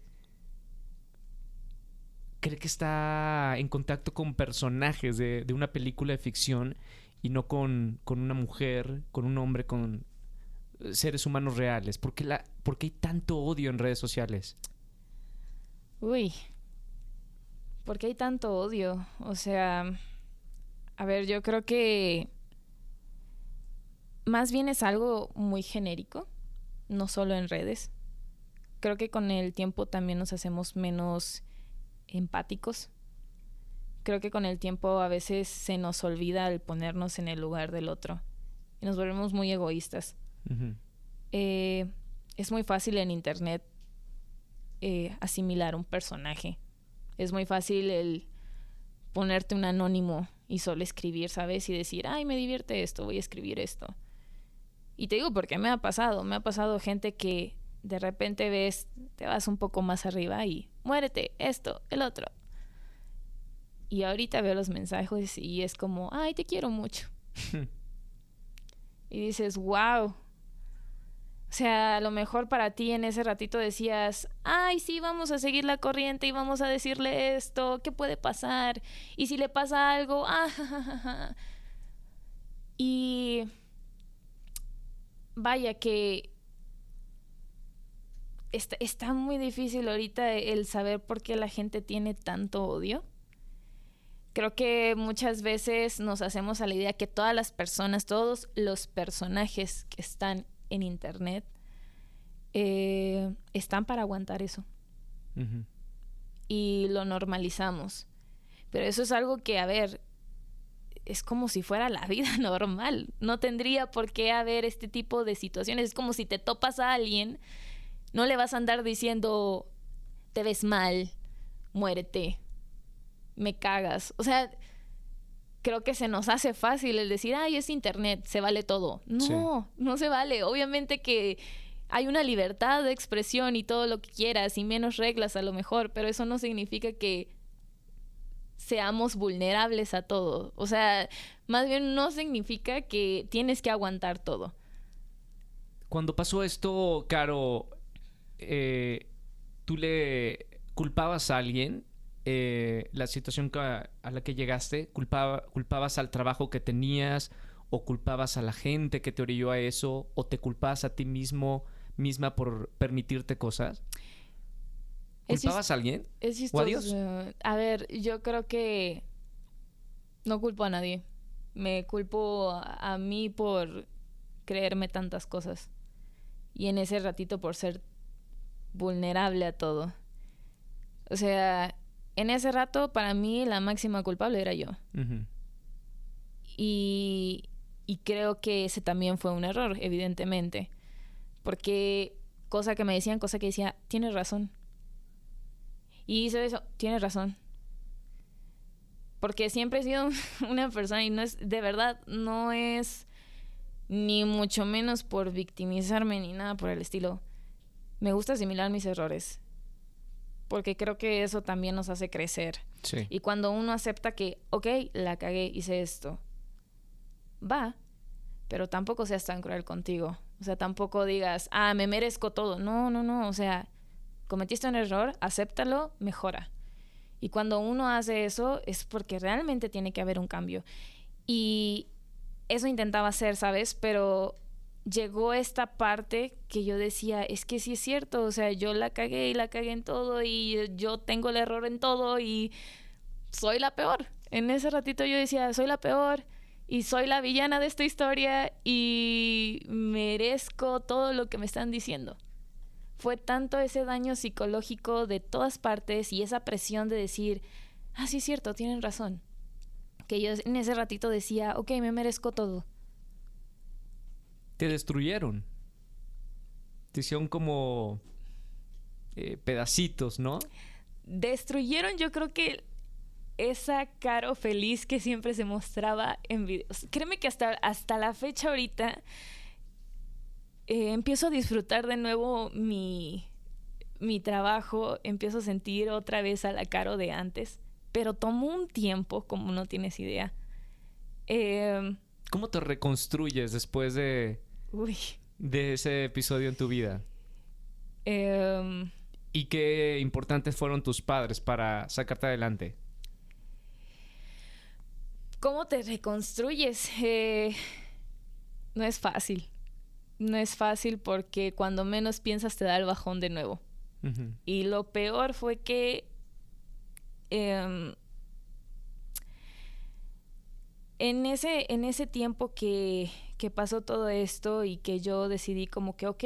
cree que está en contacto con personajes de, de una película de ficción y no con, con, una mujer, con un hombre, con seres humanos reales. ¿Por qué, la, ¿Por qué hay tanto odio en redes sociales?
Uy, ¿por qué hay tanto odio? O sea, a ver, yo creo que más bien es algo muy genérico, no solo en redes. Creo que con el tiempo también nos hacemos menos empáticos. Creo que con el tiempo a veces se nos olvida el ponernos en el lugar del otro y nos volvemos muy egoístas. eh, es muy fácil en internet eh, asimilar un personaje. Es muy fácil el ponerte un anónimo y solo escribir, ¿sabes? Y decir, ay, me divierte esto, voy a escribir esto. Y te digo porque me ha pasado, me ha pasado gente que de repente ves, te vas un poco más arriba y muérete, esto, el otro. Y ahorita veo los mensajes y es como, ay, te quiero mucho. y dices, wow. O sea, a lo mejor para ti en ese ratito decías, ay, sí, vamos a seguir la corriente y vamos a decirle esto, ¿qué puede pasar? Y si le pasa algo, ah, Y vaya que está, está muy difícil ahorita el saber por qué la gente tiene tanto odio. Creo que muchas veces nos hacemos a la idea que todas las personas, todos los personajes que están en internet eh, están para aguantar eso. Y lo normalizamos. Pero eso es algo que, a ver, es como si fuera la vida normal. No tendría por qué haber este tipo de situaciones. Es como si te topas a alguien, no le vas a andar diciendo, te ves mal, muérete, me cagas. O sea, creo que se nos hace fácil el decir, ay, es internet, se vale todo. No,
Sí.
no se vale. Obviamente que hay una libertad de expresión y todo lo que quieras y menos reglas a lo mejor, pero eso no significa que seamos vulnerables a todo. O sea, más bien no significa que tienes que aguantar todo.
Cuando pasó esto, Caro, eh, ¿tú le culpabas a alguien eh, la situación a la que llegaste? ¿Culpaba- ¿Culpabas al trabajo que tenías? ¿O culpabas a la gente que te orilló a eso? ¿O te culpabas a ti mismo, misma por permitirte cosas? ¿Culpabas a alguien?
Es
¿O a Dios?
A ver, yo creo que no culpo a nadie. Me culpo a mí por creerme tantas cosas. Y en ese ratito por ser vulnerable a todo. O sea, en ese rato para mí la máxima culpable era yo. Y, y creo que ese también fue un error, evidentemente. Porque cosa que me decían, cosa que decía, tienes razón. Y hice eso, tienes razón. Porque siempre he sido una persona y no es, de verdad, no es ni mucho menos por victimizarme ni nada por el estilo. Me gusta asimilar mis errores. Porque creo que eso también nos hace crecer.
Sí.
Y cuando uno acepta que, ok, la cagué, hice esto, va, pero tampoco seas tan cruel contigo. O sea, tampoco digas, ah, me merezco todo. No, no, no. O sea, cometiste un error, acéptalo, mejora. Y cuando uno hace eso es porque realmente tiene que haber un cambio. Y eso intentaba hacer, ¿sabes? Pero llegó esta parte que yo decía, es que sí es cierto, o sea, yo la cagué y la cagué en todo y yo tengo el error en todo y soy la peor. En ese ratito yo decía, soy la peor y soy la villana de esta historia y merezco todo lo que me están diciendo. Fue tanto ese daño psicológico de todas partes y esa presión de decir, ah, sí es cierto, tienen razón. Que yo en ese ratito decía, ok, me merezco todo.
Te destruyeron. Te hicieron como eh, pedacitos, ¿no?
Destruyeron yo creo que esa caro feliz que siempre se mostraba en videos. Créeme que hasta, hasta la fecha ahorita eh, empiezo a disfrutar de nuevo mi, mi trabajo, empiezo a sentir otra vez a la caro de antes, pero tomó un tiempo, como no tienes idea. Eh,
¿Cómo te reconstruyes después de,
Uy.
de ese episodio en tu vida?
Em,
¿Y qué importantes fueron tus padres para sacarte adelante?
¿Cómo te reconstruyes? Eh, no es fácil. No es fácil porque cuando menos piensas te da el bajón de nuevo. Y lo peor fue que em, en, ese, en ese tiempo que, que pasó todo esto y que yo decidí como que, ok,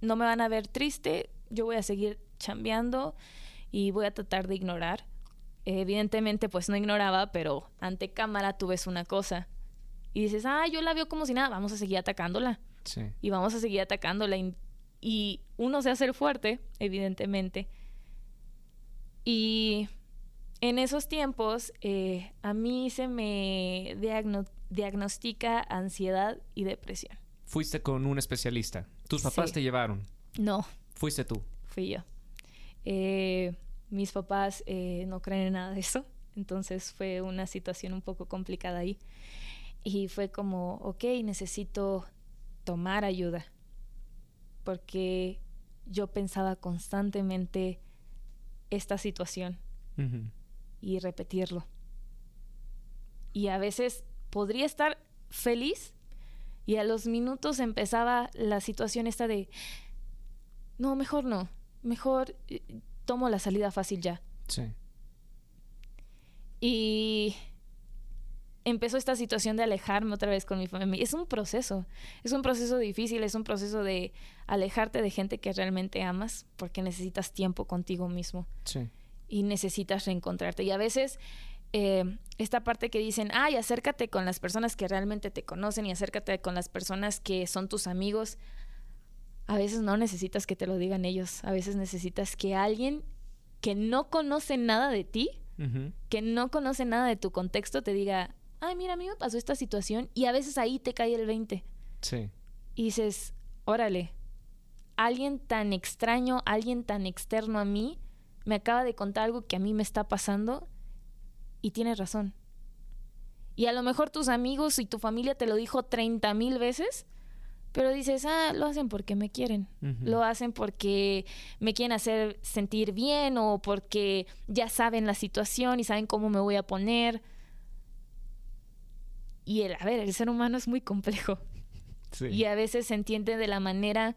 no me van a ver triste, yo voy a seguir chambeando y voy a tratar de ignorar. Evidentemente, pues no ignoraba, pero ante cámara tú ves una cosa y dices, ah, yo la veo como si nada, vamos a seguir atacándola
Sí.
y vamos a seguir atacándola. Y, y uno se hace el fuerte, evidentemente. Y en esos tiempos eh, a mí se me diagno- diagnostica ansiedad y depresión.
Fuiste con un especialista. Tus papás
Sí.
te llevaron.
No,
Fuiste tú.
fui yo. Eh, mis papás eh, no creen en nada de eso, entonces fue una situación un poco complicada ahí. Y fue como, ok, necesito tomar ayuda, porque yo pensaba constantemente esta situación y repetirlo. Y a veces podría estar feliz y a los minutos empezaba la situación esta de, no, mejor no, mejor eh, tomo la salida fácil ya.
Sí.
Y empezó esta situación de alejarme otra vez con mi familia. Es un proceso, es un proceso difícil, es un proceso de alejarte de gente que realmente amas porque necesitas tiempo contigo mismo.
Sí.
y necesitas reencontrarte. Y a veces eh, esta parte que dicen, ay, acércate con las personas que realmente te conocen y acércate con las personas que son tus amigos. A veces no necesitas que te lo digan ellos, a veces necesitas que alguien que no conoce nada de ti, que no conoce nada de tu contexto, te diga, ay, mira, a mí me pasó esta situación y a veces ahí te cae el 20
Sí.
y dices, órale, alguien tan extraño, alguien tan externo a mí, me acaba de contar algo que a mí me está pasando y tienes razón. Y a lo mejor tus amigos y tu familia te lo dijo 30 mil veces, pero dices, ah, lo hacen porque me quieren. Lo hacen porque me quieren hacer sentir bien o porque ya saben la situación y saben cómo me voy a poner. Y el, a ver, el ser humano es muy complejo
Sí.
y a veces se entiende de la manera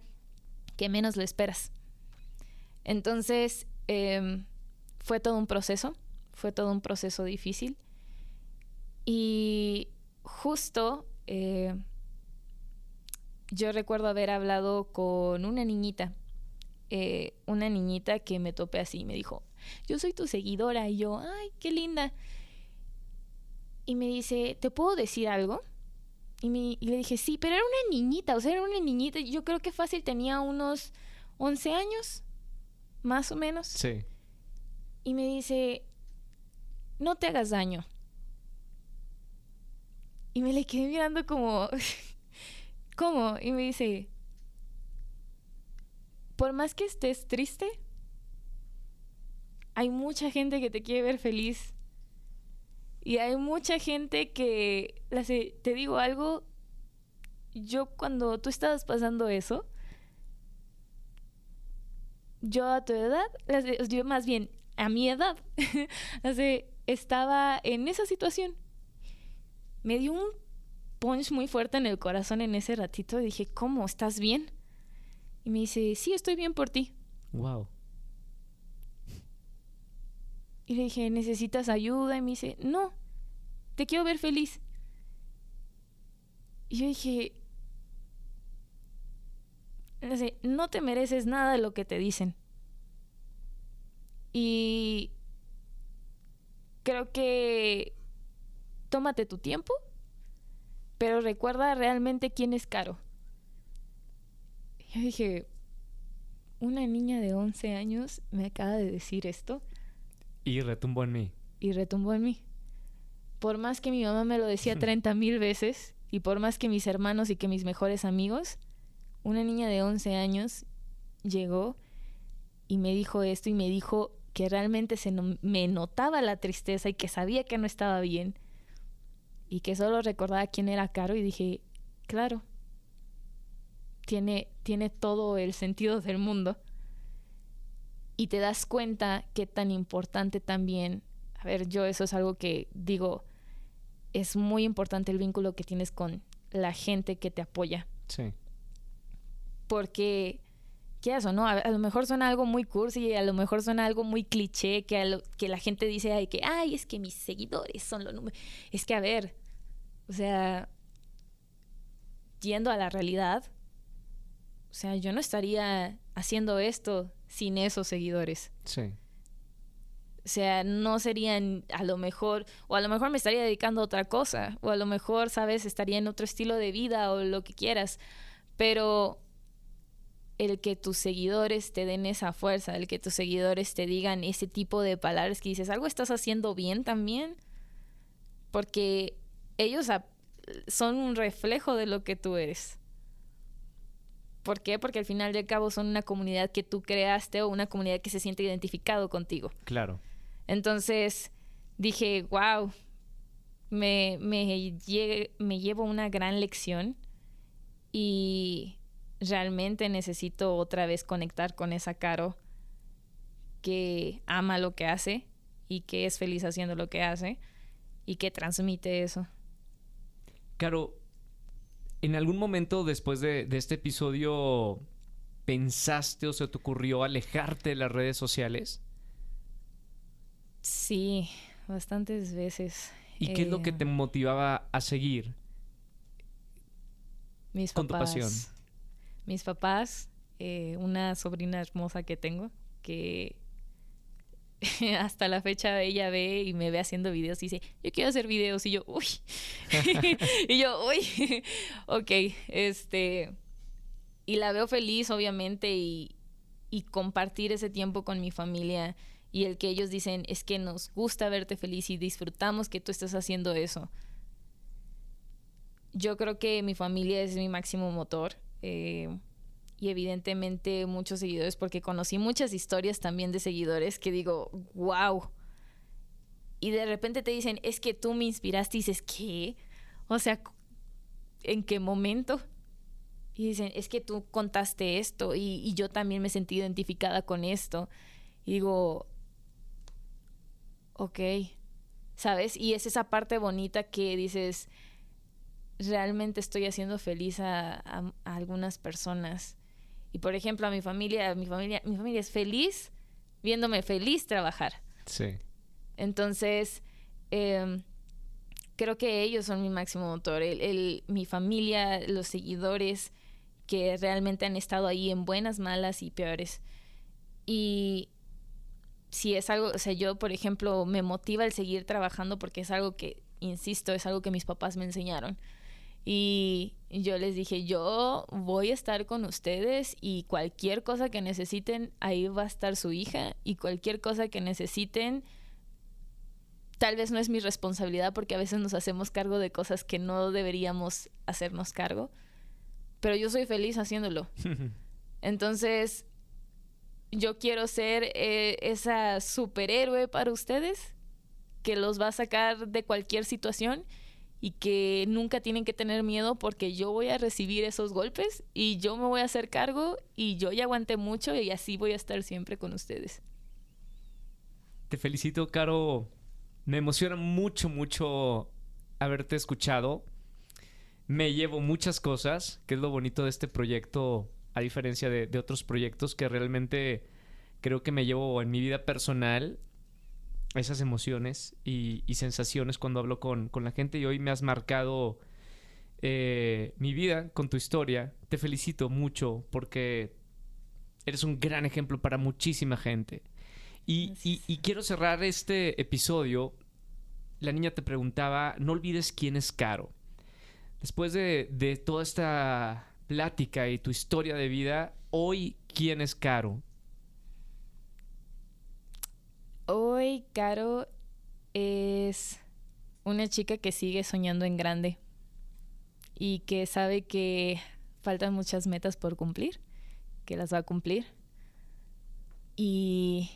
que menos lo esperas. Entonces, em, fue todo un proceso, fue todo un proceso difícil. Y justo eh, yo recuerdo haber hablado con una niñita, eh, una niñita que me topé así y me dijo, yo soy tu seguidora y yo, ay, qué linda. Y me dice, ¿te puedo decir algo? Y, me- y le dije, sí, pero era una niñita, o sea, era una niñita. Yo creo que fácil tenía unos 11 años, más o menos.
Sí.
Y me dice, no te hagas daño. Y me le quedé mirando como, ¿cómo? Y me dice, por más que estés triste, hay mucha gente que te quiere ver feliz. Y hay mucha gente que, te digo algo, yo cuando tú estabas pasando eso, yo a tu edad, yo más bien a mi edad, hace- estaba en esa situación. Me dio un punch muy fuerte en el corazón en ese ratito y dije, ¿cómo? ¿Estás bien? Y me dice, sí, estoy bien por ti.
Wow.
Y le dije, ¿necesitas ayuda? Y me dice, no, te quiero ver feliz. Y yo dije, no te mereces nada de lo que te dicen. Y creo que tómate tu tiempo, pero recuerda realmente quién es Caro. Yo dije, una niña de 11 años me acaba de decir esto
Y retumbó en mí.
y retumbó en mí. Por más que mi mamá me lo decía 30 mil veces y por más que mis hermanos y que mis mejores amigos, una niña de 11 años llegó y me dijo esto y me dijo que realmente se no- me notaba la tristeza y que sabía que no estaba bien. y que solo recordaba quién era Caro y dije, claro, tiene, tiene todo el sentido del mundo. Y te das cuenta qué tan importante también, a ver, yo eso es algo que digo, es muy importante el vínculo que tienes con la gente que te apoya.
Sí.
Porque, ¿qué eso, no? A, lo mejor suena algo muy cursi, a lo mejor suena algo muy cliché, que, que la gente dice, ay, que, ay, es que mis seguidores son los números. Es que, a ver, o sea, yendo a la realidad, o sea, yo no estaría haciendo esto sin esos seguidores.
Sí.
O sea, no serían a lo mejor, o a lo mejor me estaría dedicando a otra cosa, o a lo mejor, sabes, estaría en otro estilo de vida o lo que quieras, pero el que tus seguidores te den esa fuerza, el que tus seguidores te digan ese tipo de palabras que dices, algo estás haciendo bien también, porque ellos son un reflejo de lo que tú eres. ¿Por qué? Porque al final de cabo son una comunidad que tú creaste o una comunidad que se siente identificado contigo.
Claro.
Entonces dije, wow, me, me, me llevo una gran lección y realmente necesito otra vez conectar con esa Caro que ama lo que hace y que es feliz haciendo lo que hace y que transmite eso.
Caro, ¿En algún momento después de, este episodio pensaste o se te ocurrió alejarte de las redes sociales?
Sí, bastantes veces.
¿Y qué es lo que
eh,
te motivaba a seguir?
Mis
con
papás.
tu pasión.
Mis papás, eh, una sobrina hermosa que tengo, que hasta la fecha ella ve y me ve haciendo videos y dice, yo quiero hacer videos. Y yo, uy. y yo, uy. ok, este. Y la veo feliz, obviamente, y, y compartir ese tiempo con mi familia y el que ellos dicen es que nos gusta verte feliz y disfrutamos que tú estés haciendo eso. Yo creo que mi familia es mi máximo motor. Eh, y evidentemente muchos seguidores porque conocí muchas historias también de seguidores que digo, wow. Y de repente te dicen, es que tú me inspiraste y dices, ¿qué? O sea, ¿en qué momento? Y dicen, es que tú contaste esto y, y yo también me sentí identificada con esto. Y digo, ok, ¿sabes? Y es esa parte bonita que dices, realmente estoy haciendo feliz a, a algunas personas. Y por ejemplo, a mi familia, mi familia, mi familia es feliz viéndome feliz trabajar.
Sí.
Entonces, em, creo que ellos son mi máximo motor. El, mi familia, los seguidores que realmente han estado ahí en buenas, malas y peores. Y si es algo, o sea, yo, por ejemplo, me motiva el seguir trabajando porque es algo que, insisto, es algo que mis papás me enseñaron. Y yo les dije, yo voy a estar con ustedes y cualquier cosa que necesiten, ahí va a estar su hija y cualquier cosa que necesiten, tal vez no es mi responsabilidad porque a veces nos hacemos cargo de cosas que no deberíamos hacernos cargo, pero yo soy feliz haciéndolo. Entonces, yo quiero ser eh, esa superhéroe para ustedes que los va a sacar de cualquier situación y que nunca tienen que tener miedo porque yo voy a recibir esos golpes y yo me voy a hacer cargo y yo ya aguanté mucho y así voy a estar siempre con ustedes.
Te felicito, Caro. Me emociona mucho, mucho haberte escuchado. Me llevo muchas cosas, que es lo bonito de este proyecto, a diferencia de, de otros proyectos que realmente creo que me llevo en mi vida personal esas emociones y, sensaciones cuando hablo con, la gente y hoy me has marcado eh, mi vida con tu historia. Te felicito mucho porque eres un gran ejemplo para muchísima gente. Y, quiero cerrar este episodio. La niña te preguntaba, no olvides quién es Caro. Después de, de toda esta plática y tu historia de vida, hoy, ¿quién es Caro?
Hoy Caro es una chica que sigue soñando en grande y que sabe que faltan muchas metas por cumplir, que las va a cumplir y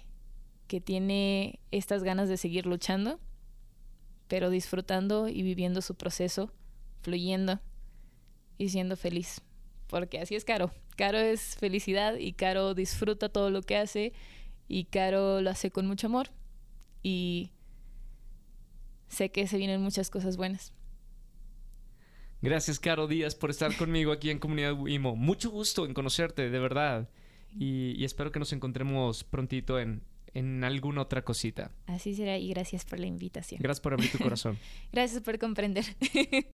que tiene estas ganas de seguir luchando pero disfrutando y viviendo su proceso, fluyendo y siendo feliz. Porque así es Caro. Caro es felicidad y Caro disfruta todo lo que hace y Caro lo hace con mucho amor y sé que se vienen muchas cosas buenas.
Gracias, Caro Díaz, por estar conmigo aquí en Comunidad Wimo. Mucho gusto en conocerte, de verdad. Y, y espero que nos encontremos prontito en, en alguna otra cosita.
Así será y gracias por la invitación.
Gracias por abrir tu corazón.
gracias por comprender.